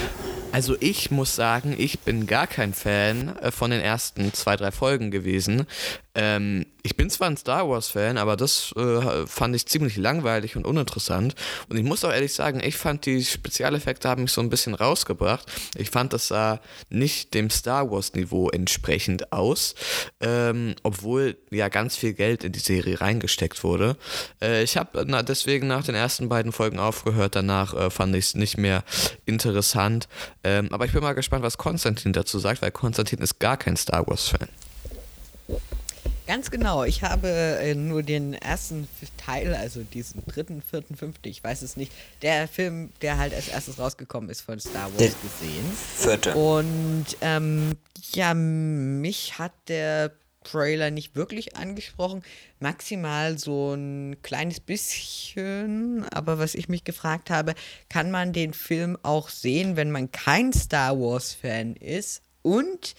Also ich muss sagen, ich bin gar kein Fan äh, von den ersten zwei, drei Folgen gewesen. Ähm, ich bin zwar ein Star Wars-Fan, aber das äh, fand ich ziemlich langweilig und uninteressant. Und ich muss auch ehrlich sagen, ich fand die Spezialeffekte haben mich so ein bisschen rausgebracht. Ich fand, das sah nicht dem Star Wars-Niveau entsprechend aus, ähm, obwohl ja ganz viel Geld in die Serie reingesteckt wurde. Äh, ich habe deswegen nach den ersten beiden Folgen aufgehört. Danach äh, fand ich es nicht mehr interessant. Ähm, aber ich bin mal gespannt, was Konstantin dazu sagt, weil Konstantin ist gar kein Star Wars-Fan. Ganz genau. Ich habe äh, nur den ersten Teil, also diesen dritten, vierten, fünften, ich weiß es nicht, der Film, der halt als erstes rausgekommen ist von Star Wars Der gesehen. Vierte. Und ähm, ja, mich hat der Trailer nicht wirklich angesprochen. Maximal so ein kleines bisschen. Aber was ich mich gefragt habe, kann man den Film auch sehen, wenn man kein Star Wars-Fan ist? Und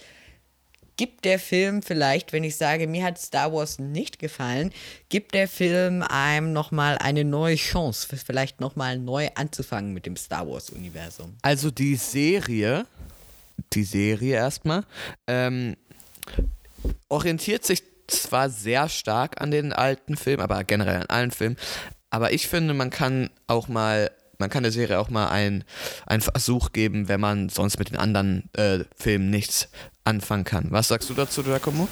gibt der Film vielleicht, wenn ich sage, mir hat Star Wars nicht gefallen, gibt der Film einem nochmal eine neue Chance, vielleicht nochmal neu anzufangen mit dem Star Wars-Universum? Also die Serie, die Serie erstmal, ähm, orientiert sich zwar sehr stark an den alten Filmen, aber generell an allen Filmen, aber ich finde, man kann auch mal man kann der Serie auch mal einen, einen Versuch geben, wenn man sonst mit den anderen äh, Filmen nichts anfangen kann. Was sagst du dazu, Giacomo?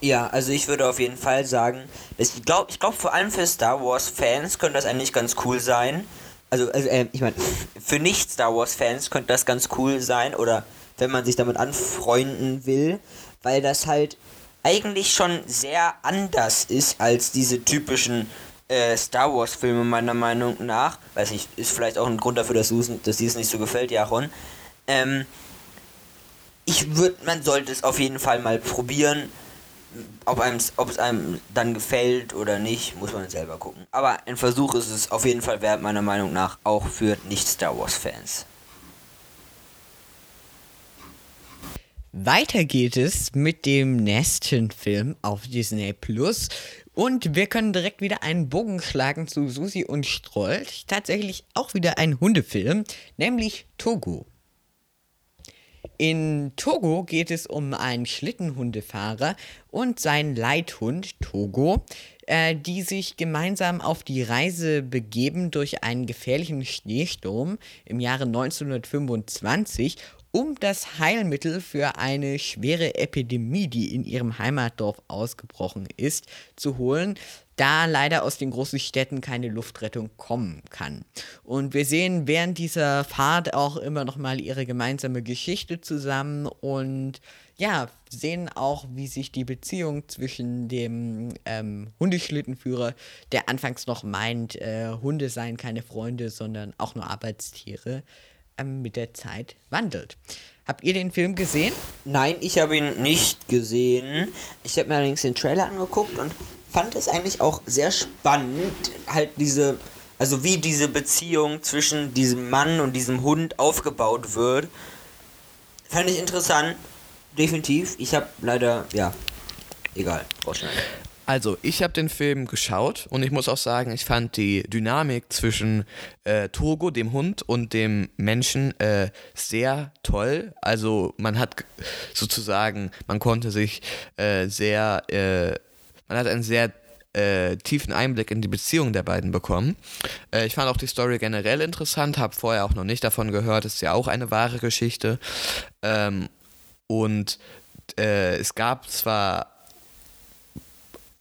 Ja, also ich würde auf jeden Fall sagen, ich glaube, ich glaube vor allem für Star Wars Fans könnte das eigentlich ganz cool sein. Also, also äh, ich meine, für nicht Star Wars Fans könnte das ganz cool sein oder wenn man sich damit anfreunden will, weil das halt eigentlich schon sehr anders ist als diese typischen äh, Star Wars Filme meiner Meinung nach. Weiß nicht, ist vielleicht auch ein Grund dafür, dass, dass dir es nicht so gefällt, Jaron. Ähm, ich würde, man sollte es auf jeden Fall mal probieren. Ob, es einem dann gefällt oder nicht, muss man selber gucken. Aber ein Versuch ist es auf jeden Fall wert, meiner Meinung nach, auch für Nicht-Star Wars-Fans. Weiter geht es mit dem nächsten Film auf Disney Plus. Und wir können direkt wieder einen Bogen schlagen zu Susi und Strolch. Tatsächlich auch wieder ein Hundefilm, nämlich Togo. In Togo geht es um einen Schlittenhundefahrer und seinen Leithund Togo, äh, die sich gemeinsam auf die Reise begeben durch einen gefährlichen Schneesturm im Jahre 1925 um das Heilmittel für eine schwere Epidemie, die in ihrem Heimatdorf ausgebrochen ist, zu holen, da leider aus den großen Städten keine Luftrettung kommen kann. Und wir sehen während dieser Fahrt auch immer noch mal ihre gemeinsame Geschichte zusammen und ja, sehen auch, wie sich die Beziehung zwischen dem ähm, Hundeschlittenführer, der anfangs noch meint, äh, Hunde seien keine Freunde, sondern auch nur Arbeitstiere, ähm, mit der Zeit wandelt. Habt ihr den Film gesehen? Nein, ich habe ihn nicht gesehen. Ich habe mir allerdings den Trailer angeguckt und fand es eigentlich auch sehr spannend, halt diese, also wie diese Beziehung zwischen diesem Mann und diesem Hund aufgebaut wird. Fand ich interessant, definitiv. Ich habe leider, ja, egal, rausschneiden. Also, ich habe den Film geschaut und ich muss auch sagen, ich fand die Dynamik zwischen äh, Togo, dem Hund, und dem Menschen äh, sehr toll. Also, man hat sozusagen, man konnte sich äh, sehr, äh, man hat einen sehr äh, tiefen Einblick in die Beziehung der beiden bekommen. Äh, ich fand auch die Story generell interessant, habe vorher auch noch nicht davon gehört, ist ja auch eine wahre Geschichte. Ähm, und es gab zwar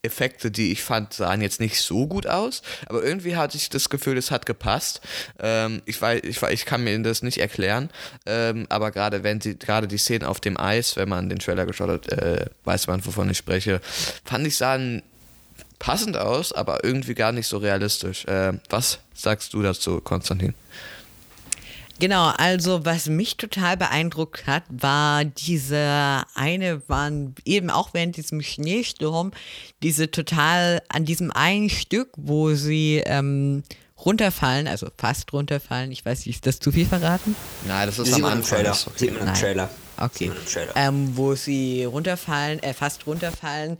Effekte, die ich fand, sahen jetzt nicht so gut aus, aber irgendwie hatte ich das Gefühl, es hat gepasst. Ähm, ich, weiß, ich, ich kann mir das nicht erklären, ähm, aber gerade wenn sie, gerade die Szenen auf dem Eis, wenn man den Trailer geschaut hat, äh, weiß man, wovon ich spreche, fand ich sahen passend aus, aber irgendwie gar nicht so realistisch. Äh, was sagst du dazu, Konstantin? Genau, also was mich total beeindruckt hat, war diese eine, waren eben auch während diesem Schneesturm, diese total an diesem einen Stück, wo sie ähm, runterfallen, also fast runterfallen. Ich weiß nicht, ist das zu viel verraten? Nein, das ist am Anfang. Trailer. Sieht man im Trailer. Okay. Trailer. Ähm, wo sie runterfallen, äh, fast runterfallen,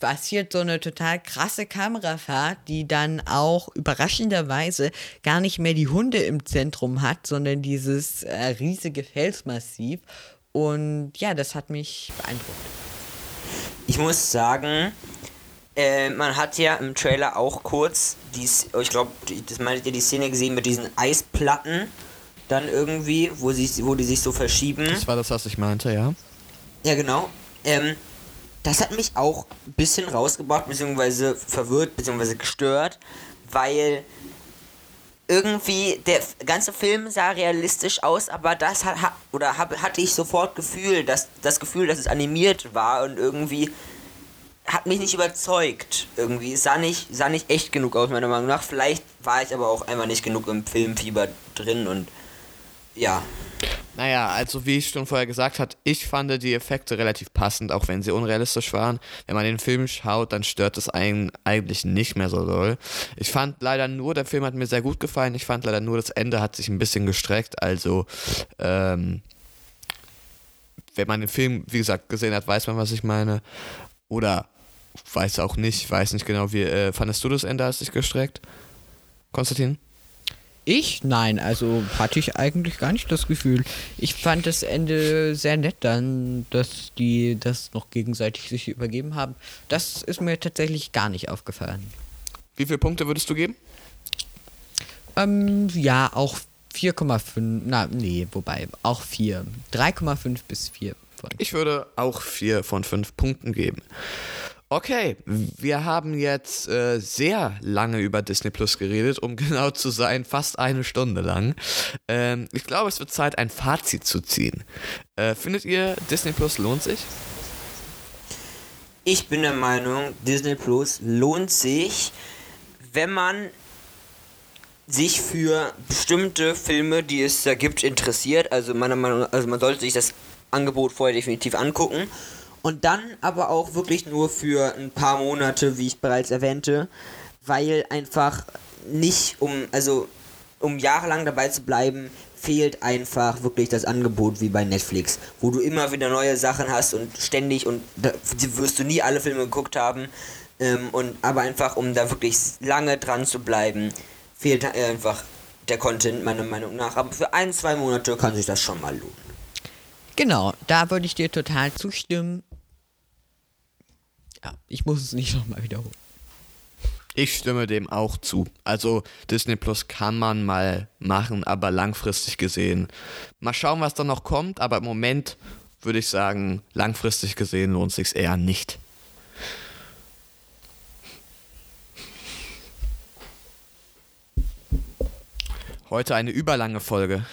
passiert so eine total krasse Kamerafahrt, die dann auch überraschenderweise gar nicht mehr die Hunde im Zentrum hat, sondern dieses äh, riesige Felsmassiv. Und ja, das hat mich beeindruckt. ich muss sagen, äh, man hat ja im Trailer auch kurz, dies, ich glaube, das meintet ihr die Szene gesehen mit diesen Eisplatten dann irgendwie, wo, sie, wo die sich so verschieben. Das war das, was ich meinte, ja. Ja, genau. Ähm, das hat mich auch ein bisschen rausgebracht, beziehungsweise verwirrt, beziehungsweise gestört, weil irgendwie der ganze Film sah realistisch aus, aber das hat, oder hatte ich sofort Gefühl, dass das Gefühl, dass es animiert war und irgendwie hat mich nicht überzeugt. Irgendwie sah nicht, sah nicht echt genug aus, meiner Meinung nach. Vielleicht war ich aber auch einfach nicht genug im Filmfieber drin und ja. Naja, also wie ich schon vorher gesagt habe, ich fand die Effekte relativ passend, auch wenn sie unrealistisch waren. Wenn man den Film schaut, dann stört es einen eigentlich nicht mehr so doll. Ich fand leider nur, der Film hat mir sehr gut gefallen, ich fand leider nur, das Ende hat sich ein bisschen gestreckt. Also, ähm, wenn man den Film, wie gesagt, gesehen hat, weiß man, was ich meine. Oder weiß auch nicht, weiß nicht genau, wie äh, fandest du das Ende, hast dich gestreckt? Konstantin? Ich? Nein, also hatte ich eigentlich gar nicht das Gefühl. Ich fand das Ende sehr nett dann, dass die das noch gegenseitig sich übergeben haben. Das ist mir tatsächlich gar nicht aufgefallen. Wie viele Punkte würdest du geben? Ähm, ja, auch 4,5. Na, nee, wobei, auch 4. 3,5 bis 4 von. Ich würde auch 4 von 5 Punkten geben. Okay, wir haben jetzt äh, sehr lange über Disney Plus geredet, um genau zu sein, fast eine Stunde lang. Ähm, ich glaube, es wird Zeit, ein Fazit zu ziehen. Äh, findet ihr, Disney Plus lohnt sich? Ich bin der Meinung, Disney Plus lohnt sich, wenn man sich für bestimmte Filme, die es da gibt, interessiert. Also meiner Meinung nach, also man sollte sich das Angebot vorher definitiv angucken und dann aber auch wirklich nur für ein paar Monate, wie ich bereits erwähnte, weil einfach nicht um, also um jahrelang dabei zu bleiben, fehlt einfach wirklich das Angebot wie bei Netflix, wo du immer wieder neue Sachen hast und ständig und da wirst du nie alle Filme geguckt haben. Ähm, und aber einfach, um da wirklich lange dran zu bleiben, fehlt einfach der Content meiner Meinung nach. Aber für ein, zwei Monate kann sich das schon mal lohnen. Genau, da würde ich dir total zustimmen. Ja, ich muss es nicht nochmal wiederholen. Ich stimme dem auch zu. Also Disney Plus kann man mal machen, aber langfristig gesehen. Mal schauen, was da noch kommt, aber im Moment würde ich sagen, langfristig gesehen lohnt sich eher nicht. Heute eine überlange Folge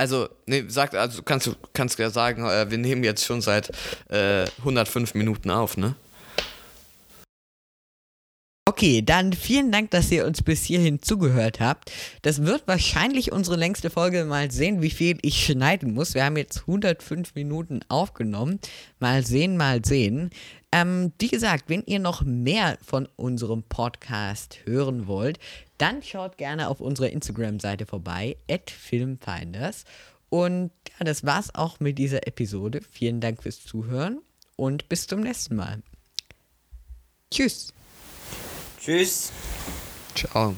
also, nee, sag, also kannst du kannst ja sagen, äh, wir nehmen jetzt schon seit äh, 105 Minuten auf, ne? Okay, dann vielen Dank, dass ihr uns bis hierhin zugehört habt. Das wird wahrscheinlich unsere längste Folge. Mal sehen, wie viel ich schneiden muss. Wir haben jetzt 105 Minuten aufgenommen. Mal sehen, mal sehen. Ähm, wie gesagt, wenn ihr noch mehr von unserem Podcast hören wollt, dann schaut gerne auf unserer Instagram-Seite vorbei, filmfinders. Und ja, das war's auch mit dieser Episode. Vielen Dank fürs Zuhören und bis zum nächsten Mal. Tschüss. Tschüss. Ciao.